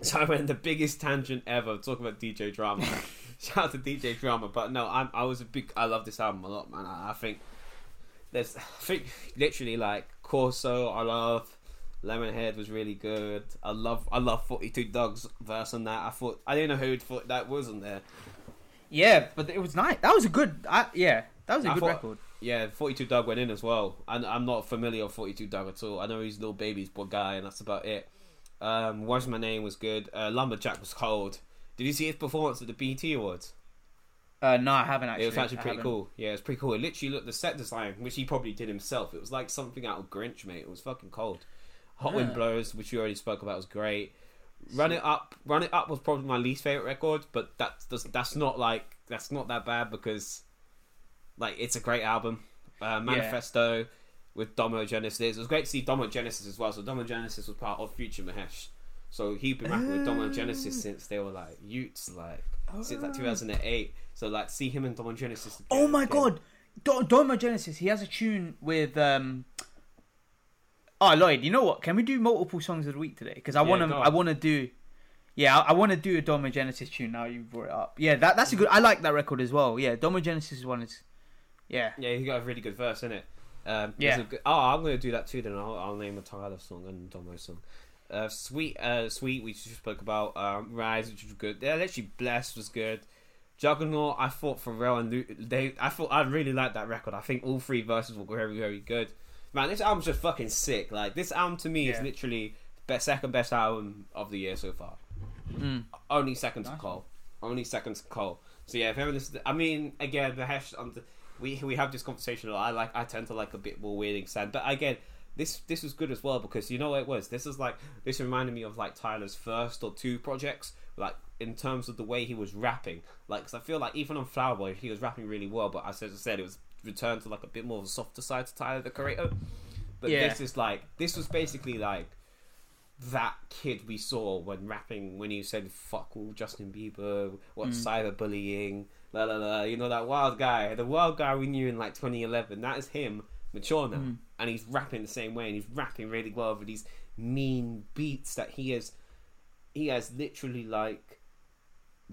So I went the biggest tangent ever talking about DJ Drama. (laughs) Shout out to DJ Drama, but no, I'm I was a big I love this album a lot, man. I, I think there's I think literally like Corso I love. Lemonhead was really good. I love I love Forty Two Dugg's verse on that. I thought I didn't know who thought that was on there. yeah, but it was nice. That was a good. I, yeah, that was a I good thought- record. Yeah, 42 Dugg went in as well. And I'm not familiar with 42 Dugg at all. I know he's Lil Baby's boy guy, and that's about it. Um, My Name was good. Uh, Lumberjack was cold. Did you see his performance at the BET Awards? Uh, no, I haven't actually. it was actually I pretty haven't. cool. Yeah, it was pretty cool. It literally looked the set design, which he probably did himself. It was like something out of Grinch, mate. It was fucking cold. Hot Wind Blows, which you already spoke about, was great. Run It Up, Run It Up was probably my least favorite record, but that's that's, that's not like that's not that bad because like it's a great album. Uh, Manifesto with Domo Genesis. It was great to see Domo Genesis as well. So Domo Genesis was part of Future Mahesh. So he'd been rapping with Domo Genesis ah. since they were like youths, like since like ah. 2008. So like see him and Domo Genesis. Oh my again. god, Do- Domo Genesis. He has a tune with. um Oh Lloyd, you know what? Can we do multiple songs of the week today? Because I Yeah, want to. I want to do. Yeah, I, I want to do a Domo Genesis tune. Now you brought it up. Yeah, that that's a good. I like that record as well. Yeah, Domo Genesis one is. Yeah. Yeah, he got a really good verse in it. Um, Yeah. there's good- oh, I'm gonna do that too. Then I'll, I'll name a Tyler song and Domo song. Uh, sweet, uh, sweet. We just spoke about um, Rise, which was good. Yeah, literally, blessed was good. Juggernaut, I thought Pharrell and Lu- they. I thought I really liked that record. I think all three verses were very, very good. Man, this album's just fucking sick. Like this album to me is literally best, second best album of the year so far. Mm. Only second to Nice. Cole. Only second to Cole. So yeah, if ever this, I mean, again, the hash. Um, the, we we have this conversation a lot. I like. I tend to like a bit more weirding sound, but again, this this was good as well because you know what it was. This is like this reminded me of like Tyler's first or two projects, like in terms of the way he was rapping. Like, cause I feel like even on Flower Boy, he was rapping really well, but as I said, it was returned to like a bit more of a softer side to Tyler the Creator. But Yeah. this is like this was basically like that kid we saw when rapping when he said fuck all Justin Bieber, what's mm. cyberbullying, la la la. You know that wild guy, the wild guy we knew in like 2011. That is him, mature now, and he's rapping the same way, and he's rapping really well with these mean beats that he has. He has literally like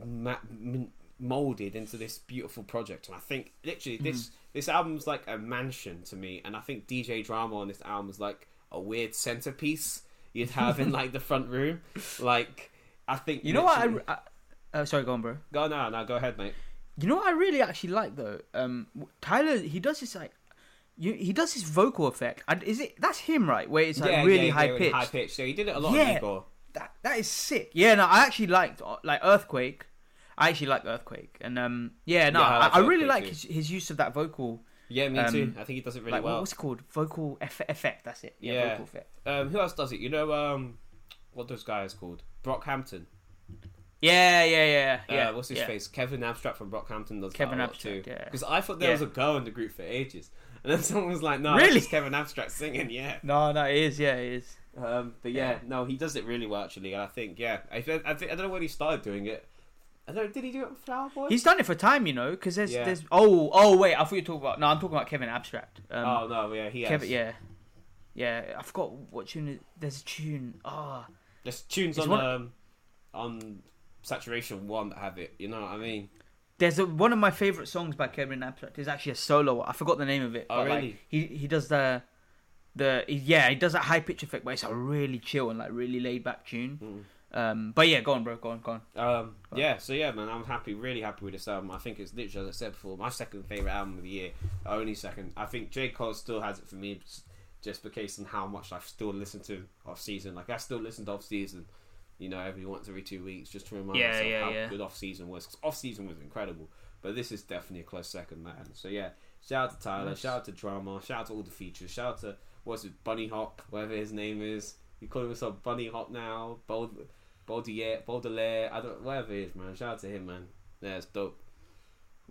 ma- min- molded into this beautiful project. And I think literally this this album's like a mansion to me. And I think DJ Drama on this album is like a weird centerpiece you'd have in (laughs) like the front room. Like I think You know what? I, I uh, sorry, go on, bro. go no no go ahead, mate. You know what I really actually like though. Um, Tyler, he does this like, you, he does this vocal effect. And is it that's him right? Where it's like really high really pitched. High pitched. So he did it a lot Yeah. on That that is sick. Yeah, no, I actually liked uh, like Earfquake. I actually like Earfquake, and um, yeah, no, Yeah, I I, I really like his, his use of that vocal. Yeah, me Um, too. I think he does it really like well. what's it called? Vocal eff- effect. That's it. Yeah, Yeah. vocal effect. Um, who else does it? You know, um, what those guys called? Brockhampton. Yeah, yeah, yeah, yeah. uh, what's his yeah. face? Kevin Abstract from Brockhampton does Kevin that Abstract, too. yeah. Because I thought there Yeah. was a girl in the group for ages, and then (laughs) someone was like, "No, Really? Kevin Abstract singing." Yeah. No, no, it is. Yeah, it is. Um, but yeah, Yeah. no, he does it really well actually, and I think yeah, I, I, think, I don't know when he started doing it. I don't. Did he do it with Flower Boy? He's done it for time, you know, because there's there's oh oh wait, I thought you were talking about no, I'm talking about Kevin Abstract. Um, oh no, yeah, he has. Kevin, yeah, yeah. I forgot what tune. There's a tune. Ah, There's tunes It's on one- um, on Saturation One that have it. You know what I mean? there's a, one of my favorite songs by Kevin Abstract. is actually a solo. I forgot the name of it. Oh, but, like, really? he he does the the he- yeah he does that high pitch effect, but it's a really chill and like really laid back tune. Mm. Um, but yeah, go on, bro, go on, go on. Um, yeah, so yeah, man, I'm happy, really happy with this album. I think it's literally, as I said before, my second favorite album of the year. Only second. I think J Cole still has it for me, just- because on how much I've still listened to off season. Like I still listen to off season, you know, every once every two weeks, just to remind Yeah, myself yeah, how yeah. good off season was. Because off season was incredible, but this is definitely a close second, man. So yeah, shout out to Tyler, Nice. shout out to Drama, shout out to all the features, shout out to what's it, Bunny Hop, whatever his name is. You call himself Bunny Hop now, Bold. Baudelaire, Baudelaire, I don't, whatever it is, man. Shout out to him, man. Yeah, it's dope.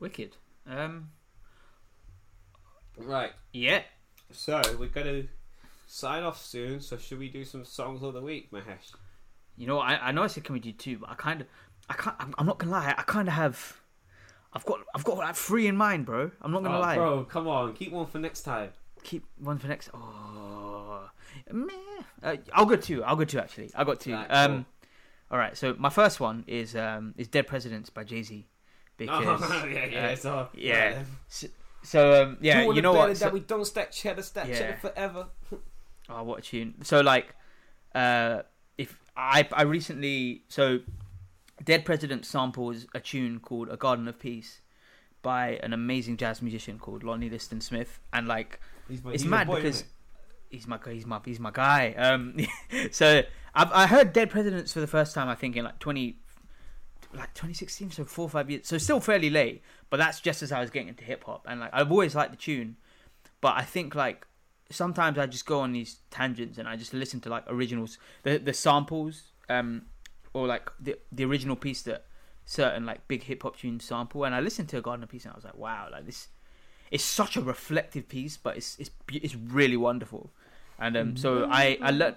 Wicked. Um, Right, yeah. so we're gonna sign off soon. So should we do some songs of the week, Mahesh? You know, I, I know I said can we do two, but I kind of, I can't. I'm, I'm not gonna lie. I kind of have, I've got, I've got like three in mind, bro. I'm not gonna Oh, lie. bro, come on, keep one for next time. Keep one for next. Oh, meh. Uh, I'll go two. I'll go two actually. I got two. Right, um, cool. all right. So my first one is um is Dead Presidents by Jay Z, (laughs) because oh, yeah, yeah, uh, so yeah. so um yeah, you know what? That So- we don't stack cheddar, stack Yeah. cheddar forever. (laughs) Oh, what a tune! So like, uh, I I recently so, Dead President samples a tune called "A Garden of Peace" by an amazing jazz musician called Lonnie Liston Smith, and like He's my, It's mad boy, because- he's my he's my he's my guy. Um, (laughs) so I've I heard Dead Presidents for the first time I think in like twenty. Like 2016, so four or five years, so still fairly late. But that's just as I was getting into hip hop, and like I've always liked the tune, but I think like sometimes I just go on these tangents and I just listen to like originals, the the samples, um, or like the the original piece that certain like big hip hop tune sample, and I listened to a Garden piece and I was like, wow, like this, it's such a reflective piece, but it's it's it's really wonderful, and um, so I I learned,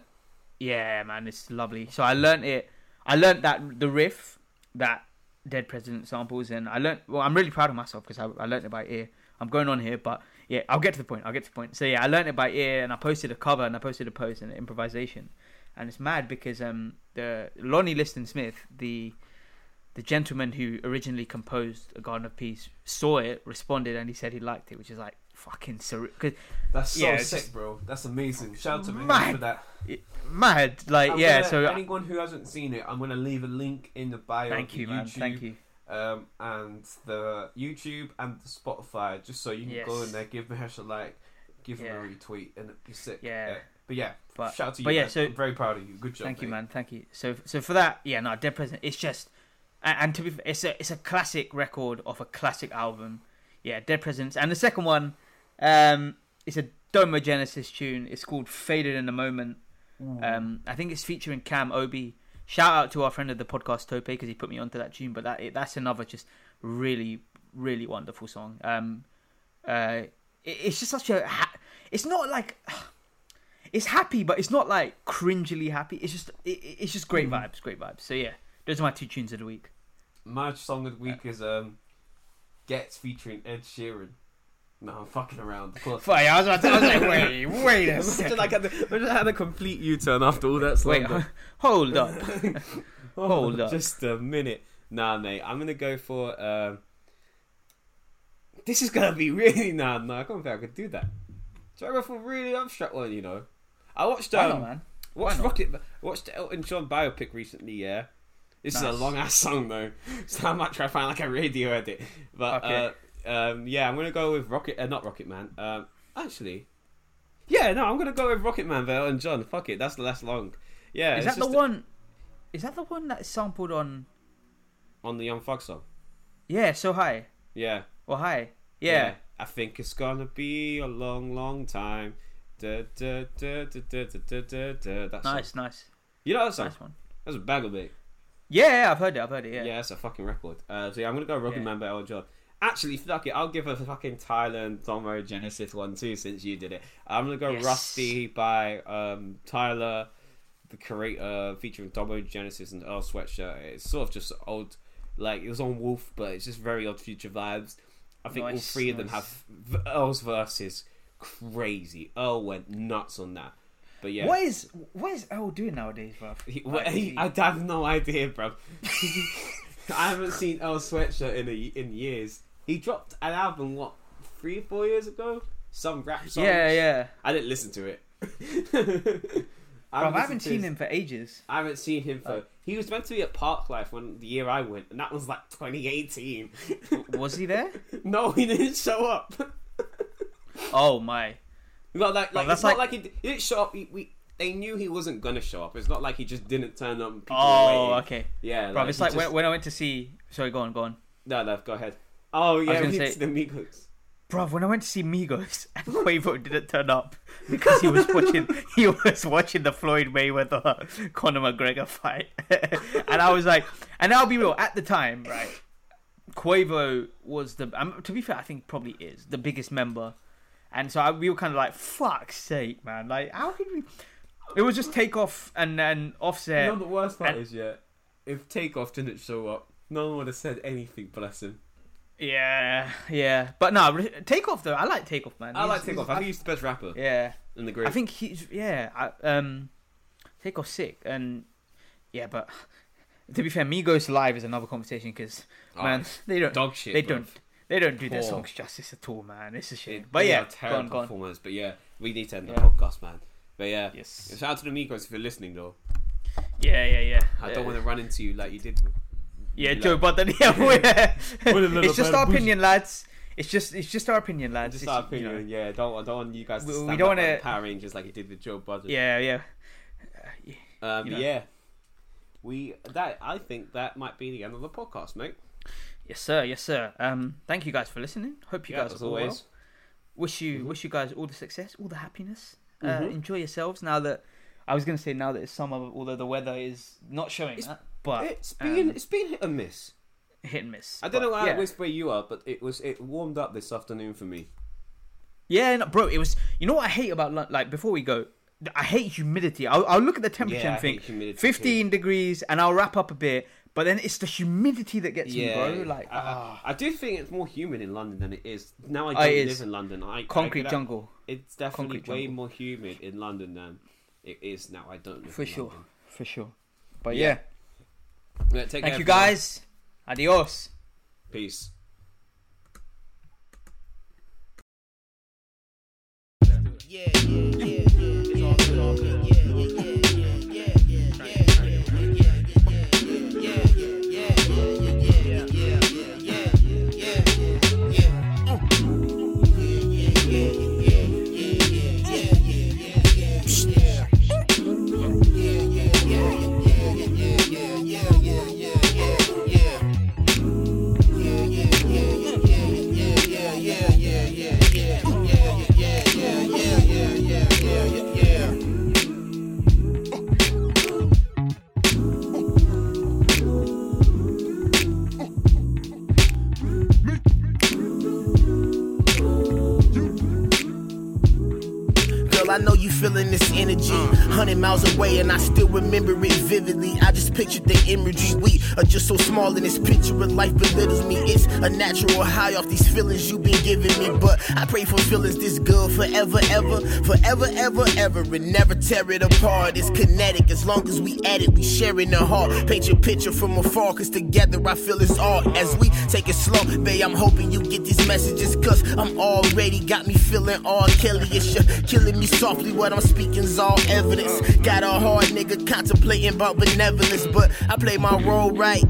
yeah, man, it's lovely. So I learned it, I learned that the riff that Dead President samples, and I learned. Well, I'm really proud of myself because I I learned it by ear. I'm going on here, but yeah, I'll get to the point. I'll get to the point. So yeah, I learned it by ear, and I posted a cover, and I posted a post and an improvisation, and it's mad because um the Lonnie Liston Smith, the the gentleman who originally composed A Garden of Peace, saw it, responded, and he said he liked it, which is like fucking surreal. Cause That's so Yeah, sick, just- bro. That's amazing. Shout out to Mad. for that. mad, like I'm yeah. gonna- So anyone who hasn't seen it, I'm gonna leave a link in the bio. thank you, man. Thank you. Um, and the YouTube and the Spotify, just so you can go in there, give Mahesh a like, give Yeah. him a retweet, and it'd be sick. Yeah. But yeah, But- shout out to you. but yeah, man. so- I'm very proud of you. Good job. Thank you, mate. man. Thank you. So, so for that, yeah, no, Dead President. It's just, and, and to be, fair, it's a, it's a classic record of a classic album. Yeah, Dead Presidents, and the second one, um, it's a Domo Genesis tune. It's called Faded in a Moment. Um, I think it's featuring Cam Obi. Shout out to our friend of the podcast Tope because he put me onto that tune. But that that's another just really really wonderful song. Um, uh, it, it's just such a. Ha- it's not like. (sighs) It's happy, but it's not like cringily happy. It's just it, it's just great vibes, great vibes. So yeah, those are my two tunes of the week. My song of the week is um, Gets featuring Ed Sheeran. No, I'm fucking around. Course. I was about to, I was like, wait, (laughs) wait a second. like imagine I had a complete U-turn after all that Wait, slander. hold up. (laughs) Hold up. Just a minute. Nah, mate. I'm gonna go for. Um, this is gonna be really (laughs) nah, nah. I don't think I could do that. So I go for a really abstract one, you know. I watched Why um, not, man? watched not? Rocket, watched the Elton John biopic recently. Yeah, this is a long ass song though, so I might try to find like a radio edit. But Okay. uh, um, yeah, I'm gonna go with Rocket. Uh, not Rocket Man. Um, actually, yeah, no, I'm gonna go with Rocket Man. Vale and John. Fuck it, that's the last long. Yeah, is that the one? Is that the one that's sampled on? On the Young Thug song. Yeah. So hi. Yeah. Well, hi. Yeah. yeah. I think it's gonna be a long, long time. Da, da, da, da, da, da, da, da, that nice, song. nice. You know that song? Nice one. That's a bag of beat. Yeah, yeah, I've heard it. I've heard it. Yeah, yeah, that's a fucking record. Uh, so yeah, I'm gonna go Rocket yeah. Man by Elton John. Actually, fuck it, I'll give a fucking Tyler and Domo Genesis one too, since you did it. I'm gonna go Yes. Rusty by um, Tyler, the creator, featuring Domo Genesis and Earl Sweatshirt. It's sort of just old, like it was on Wolf, but it's just very odd future vibes. I think all Nice, three of them have v- Earl's verses crazy. Earl went nuts on that. But yeah, What is what is Earl doing nowadays, bro? he, Like, he, he- I have no idea, bro. (laughs) I haven't seen Earl Sweatshirt in a, in years. He dropped an album what three four years ago. Some rap song. yeah, yeah. I didn't listen to it. Bro, (laughs) I haven't seen his- him for ages. I haven't seen him for. He was meant to be at Parklife when the year I went, and that was like 2018. Was he there? (laughs) no, he didn't show up. (laughs) Oh my. Not like, like that's it's not like- like he, he didn't show up. He, we they knew he wasn't gonna show up. It's not like he just didn't turn up. Oh, okay. Yeah, Bro, it's like just- when, when I went to see. Sorry, go on, go on. No, no, go ahead. Oh yeah, we say- say... the Migos. Bro, when I went to see Migos and (laughs) Quavo didn't turn up because he was watching (laughs) he was watching the Floyd Mayweather (laughs) Conor McGregor fight, and I was like, and I'll be real. At the time, right, Quavo was the um, to be fair, I think probably is the biggest member, and so I, we were kind of like, fuck's sake, man, like how could we? It was just Takeoff and then Offset. You know the worst part and- is yeah, if Takeoff didn't show up, no one would have said anything. Bless him. Yeah, yeah, but no, Takeoff though. I like Takeoff, man. I He's- like Takeoff. I think he's the best rapper yeah. in the group. I think he's yeah. I, um, Takeoff sick and yeah, but to be fair, Migos live is another conversation because Oh, man, they don't dog shit. they bruv. don't they don't do their songs justice at all, man. It's a shame. But yeah, terrible go on. performers. But yeah, we need to end the Yeah. podcast, man. But yeah, Yes. shout out to the Migos if you're listening though. Yeah, yeah, yeah. I don't want to run into you like you did. With... Yeah, Joe like- Budden. Yeah, (laughs) we're- it's just our opinion, lads. It's just it's just our opinion, lads. Just It's, our you know, opinion, yeah. Don't want, don't want you guys to We- we stand don't up wanna- like Power Rangers like you did with Joe Budden. yeah, yeah. Um, you know. yeah. We that I think that might be the end of the podcast, mate. Yes, sir. Yes, sir. Um, thank you guys for listening. Hope you yeah, guys as are all well. always. wish you Mhm. wish you guys all the success, all the happiness. Uh, Mhm. enjoy yourselves now that I was gonna say now that it's summer, although the weather is not showing It's- that, but It's been um, it's been hit and miss. hit and miss. I don't know But, how yeah. you are, but it was it warmed up this afternoon for me. Yeah, no, bro, it was. You know what I hate about like before we go, I hate humidity. I'll, I'll look at the temperature Yeah, and think hate humidity fifteen degrees, and I'll wrap up a bit. But then it's the humidity that gets me, bro. Like I, ah, I, I do think it's more humid in London than it is now. I Oh, don't live is. in London. I I concrete that- jungle It's definitely Concrete way jungle. more humid in London than it is now. I don't live for in sure, London. for sure. But Yeah. yeah, yeah, take Thank you guys. Adios. Peace. Yeah, yeah, yeah. So small in this picture of life belittles me. It's a natural high off these feelings you've been giving me. But I pray for feelings this good forever, ever, forever, ever, ever, and never tear it apart. It's kinetic as long as we at it, we sharing the heart. Paint your picture from afar, cause together I feel it's all. As we take it slow, babe, I'm hoping you get these messages, cause I'm already got me feeling all Kelly. It's you killing me softly, what I'm speaking's all evidence. Got a hard nigga contemplating about benevolence, but I play my role right.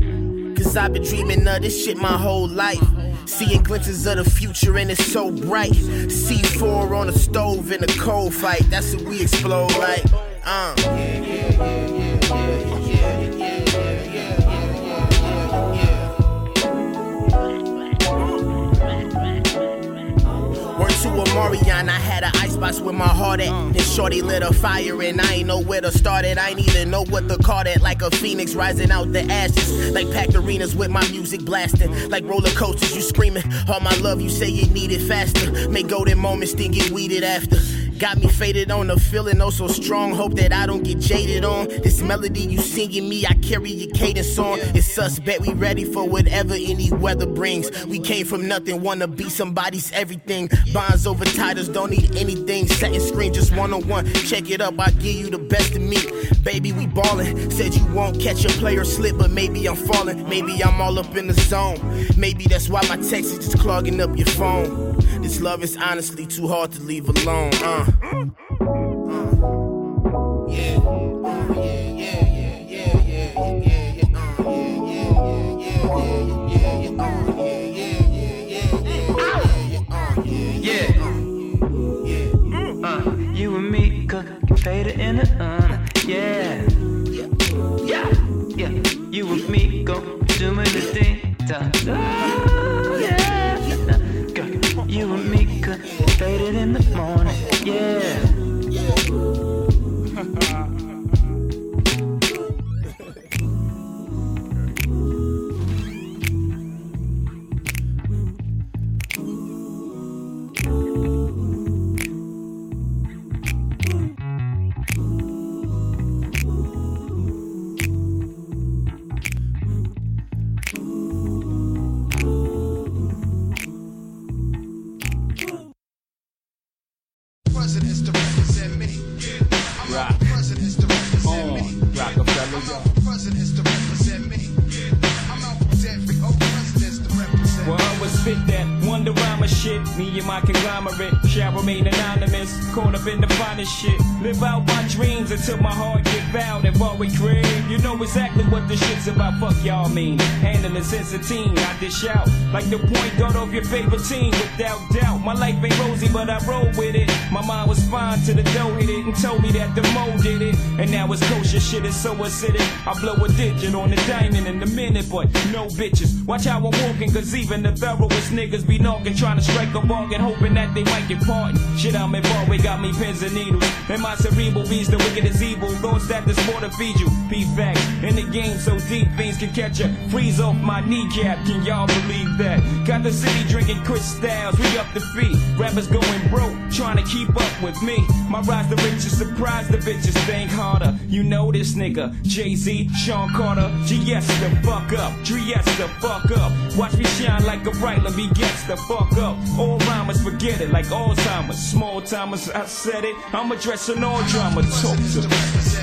Cause I've been dreaming of this shit my whole life. Seeing glimpses of the future and it's so bright. C4 on the stove in a cold fight. That's what we explode like. Uh. Word to a Marion, I had an icebox with my heart at. Mm. Then Shorty lit a fire and I ain't know where to start it. I ain't even know what to call it. Like a phoenix rising out the ashes. Like packed arenas with my music blasting. Like roller coasters, you screaming. All my love, you say you need it faster. Make golden moments, then get weeded after. Got me faded on the feeling, oh so strong. Hope that I don't get jaded on this melody you singing me. I carry your cadence on. It's us, bet we ready for whatever any weather brings. We came from nothing, wanna be somebody's everything. Bonds over titles, don't need anything. Setting screen just one on one. Check it up, I give you the best of me. Baby, we ballin'. Said you won't catch a player slip, but maybe I'm falling. Maybe I'm all up in the zone. Maybe that's why my text is just clogging up your phone. This love is honestly too hard to leave alone. Uh. Uh. Yeah. Uh, yeah, yeah, yeah, yeah, yeah, yeah, yeah, uh, yeah, yeah, yeah, yeah, yeah, yeah, uh, yeah, yeah, yeah, yeah, yeah, yeah, yeah, uh, yeah, Uh, you and me could fade it in the uh. Yeah, shit's about. Fuck y'all mean. Handling since a teen, I dish out like the point guard of your favorite team. Without doubt, my life ain't rosy, but I roll with it. My mind was fine till the dough hit it and told me that the mo did it. And now it's kosher shit is so acidic. I blow a digit on the diamond in a minute, but no bitches. Watch how I'm walking, cause even the thoroughest niggas be knocking, trying to strike a bargain, hoping that they might get pardoned. Shit, I'm involved, we got me pins and needles. And my cerebral beats the wicked is evil. Thoughts that this more to feed you. Be facts. In the game so deep, things can catch ya. Freeze off my kneecap, can y'all believe that? Got the city drinking crystals, we up the feet. Rappers going broke, trying to keep up with me. My rise the riches, surprise the bitches, think harder. You know this nigga, Jay Z, Sean Carter, GS the fuck up, Dries the fuck up. Watch me shine like a bright, let me get the fuck up. All rhymers forget it, like Alzheimer's. Small timers, I said it. I'm addressing all drama, talk to me.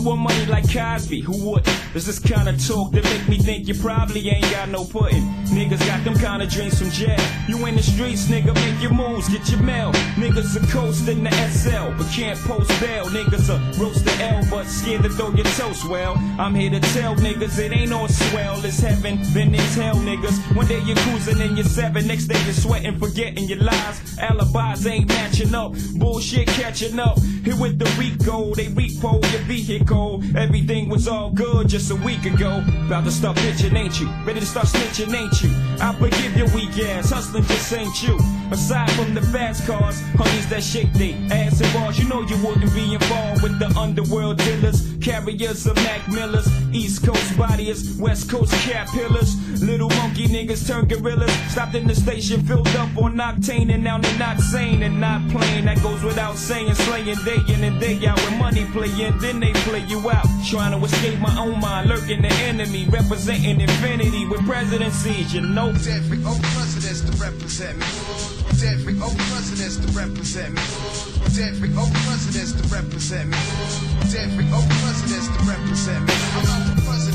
Want money like Cosby, who would? There's this kind of talk that make me think you probably ain't got no pudding. Niggas got them kind of dreams from jail. You in the streets, nigga, make your moves, get your mail. Niggas are coasting the SL, but can't post bail. Niggas are roast the L, but scared to throw your toast. Well, I'm here to tell niggas it ain't all swell. It's heaven, then it's hell, niggas. One day you're cruising in your seven, next day you're sweating, forgetting your lies. Alibis ain't matching up, bullshit catching up. Here with the Rico, they repo your vehicle. Everything was all good just a week ago. About to start bitching, ain't you? Ready to start snitching, ain't you? I forgive your weak ass, hustling just ain't you. Aside from the fast cars, honeys that shake they ass and bars, you know you wouldn't be involved with the underworld dealers, carriers of Mac Millers, East Coast bodies, West Coast cat pillars. Little monkey niggas turn gorillas. Stopped in the station, filled up on octane, and now they're not sane and not playing. That goes without saying, slaying day in and day out. When money playing, then they play you out. Trying to escape my own mind, lurking the enemy, representing infinity with presidencies, you know. Every old oh, presidents to represent me. Every old oh, presidents to represent me. Every old presidents to represent me. Every old presidents to represent me. I'm presidents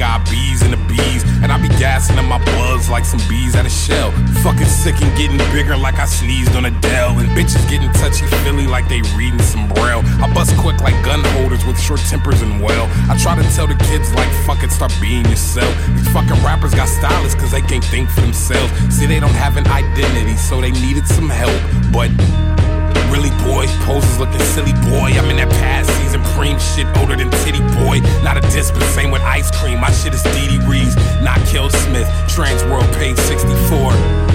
I bees in the bees. And I be gassing in my buzz like some bees at a shell. Fucking sick and getting bigger like I sneezed on a Dell, And bitches getting touchy feely like they reading some braille. I bust quick like gun holders with short tempers and well. I try to tell the kids like fuck it, start being yourself. These fucking rappers got stylists cause they can't think for themselves. See, they don't have an identity, so they needed some help. But Really, boy, poses looking silly, boy. I'm in that past season preem shit older than Tity Boi. Not a diss, but same with ice cream. My shit is Dee Dee not Kill Smith. Trans World page 64.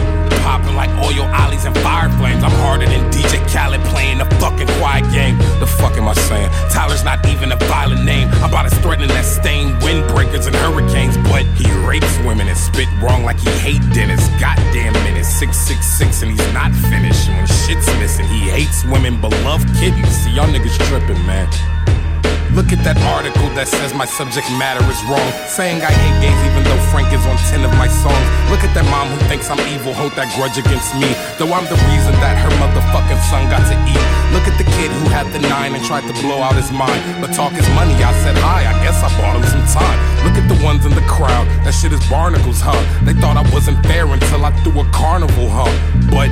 Popping like oil ollies and fire flames. I'm harder than DJ Khaled playing the fucking quiet game. The fuck am I saying? Tyler's not even a violent name. I'm about as threatening as stain windbreakers and hurricanes. But he rapes women and spit wrong like he hate Dennis. Goddamn minute, 666 and he's not finished. When shit's missing, he hates women but love kittens. See, y'all niggas tripping, man. Look at that article that says my subject matter is wrong. Saying I hate gays even though Frank is on 10 of my songs. Look at that mom who thinks I'm evil, hold that grudge against me. Though I'm the reason that her motherfucking son got to eat. Look at the kid who had the nine and tried to blow out his mind. But talk is money, I said hi, I guess I bought him some time. Look at the ones in the crowd, that shit is barnacles, huh? They thought I wasn't fair until I threw a carnival, huh? But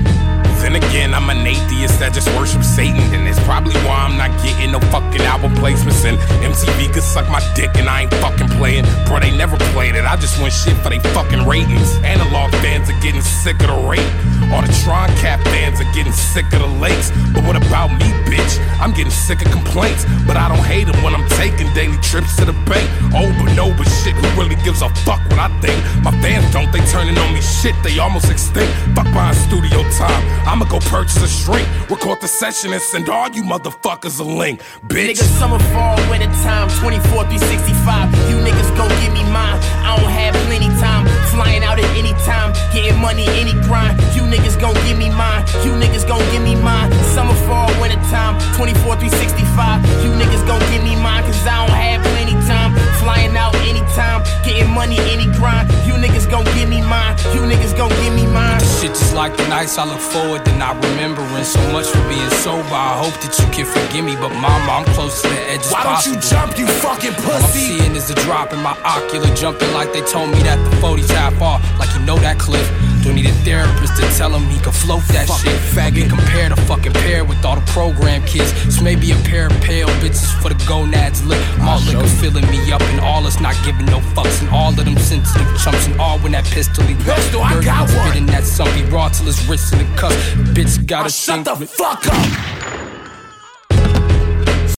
then again, I'm an atheist that just worships Satan. And it's probably why I'm not getting no fucking album placements. And MTV could suck my dick and I ain't fucking playing. Bro, they never played it. I just want shit for they fucking ratings. Analog fans are getting sick of the rape. All the Tron Cat fans are getting sick of the lakes. But what about me, bitch? I'm getting sick of complaints, but I don't hate them when I'm taking daily trips to the bank. Over and over shit, who really gives a fuck what I think? My fans don't, they turning on me shit, they almost extinct. Fuck buying studio time, I'ma go purchase a shrink, record the session and send all you motherfuckers a link, bitch. Niggas summer, fall, winter time, 24, 365. You niggas gon' give me mine. I don't have plenty time. Flying out at any time, getting money, any grind. You niggas gon' give me mine. You niggas gon' give me mine. Summer, fall, winter time, 24, 365. You niggas gon' give me mine, cause I don't have plenty time. Flying out anytime, getting money, any grind. You niggas gon' give me mine. You niggas gon' give me mine. This Shit just like the nights I look forward to not remembering so much for being sober. I hope that you can forgive me, but mama, I'm close to the edge as Why don't you jump, you fucking pussy? All I'm pussy? seeing is a drop in my ocular, jumping like they told me that the 40's half off, like you know that cliff. Don't need a therapist to tell him he can float that shit. Faggot compare to fucking pair with all the program kids. So maybe a pair of pale bitches for the gonads lit. All ah, liquor filling me up, and all us not giving no fucks, and all of them sensitive chumps, and all when that pistol he. Pistol, I got one. Spitting that sumpy raw till his wrist in the cuff. Bitch got a ah, Shut the fuck up!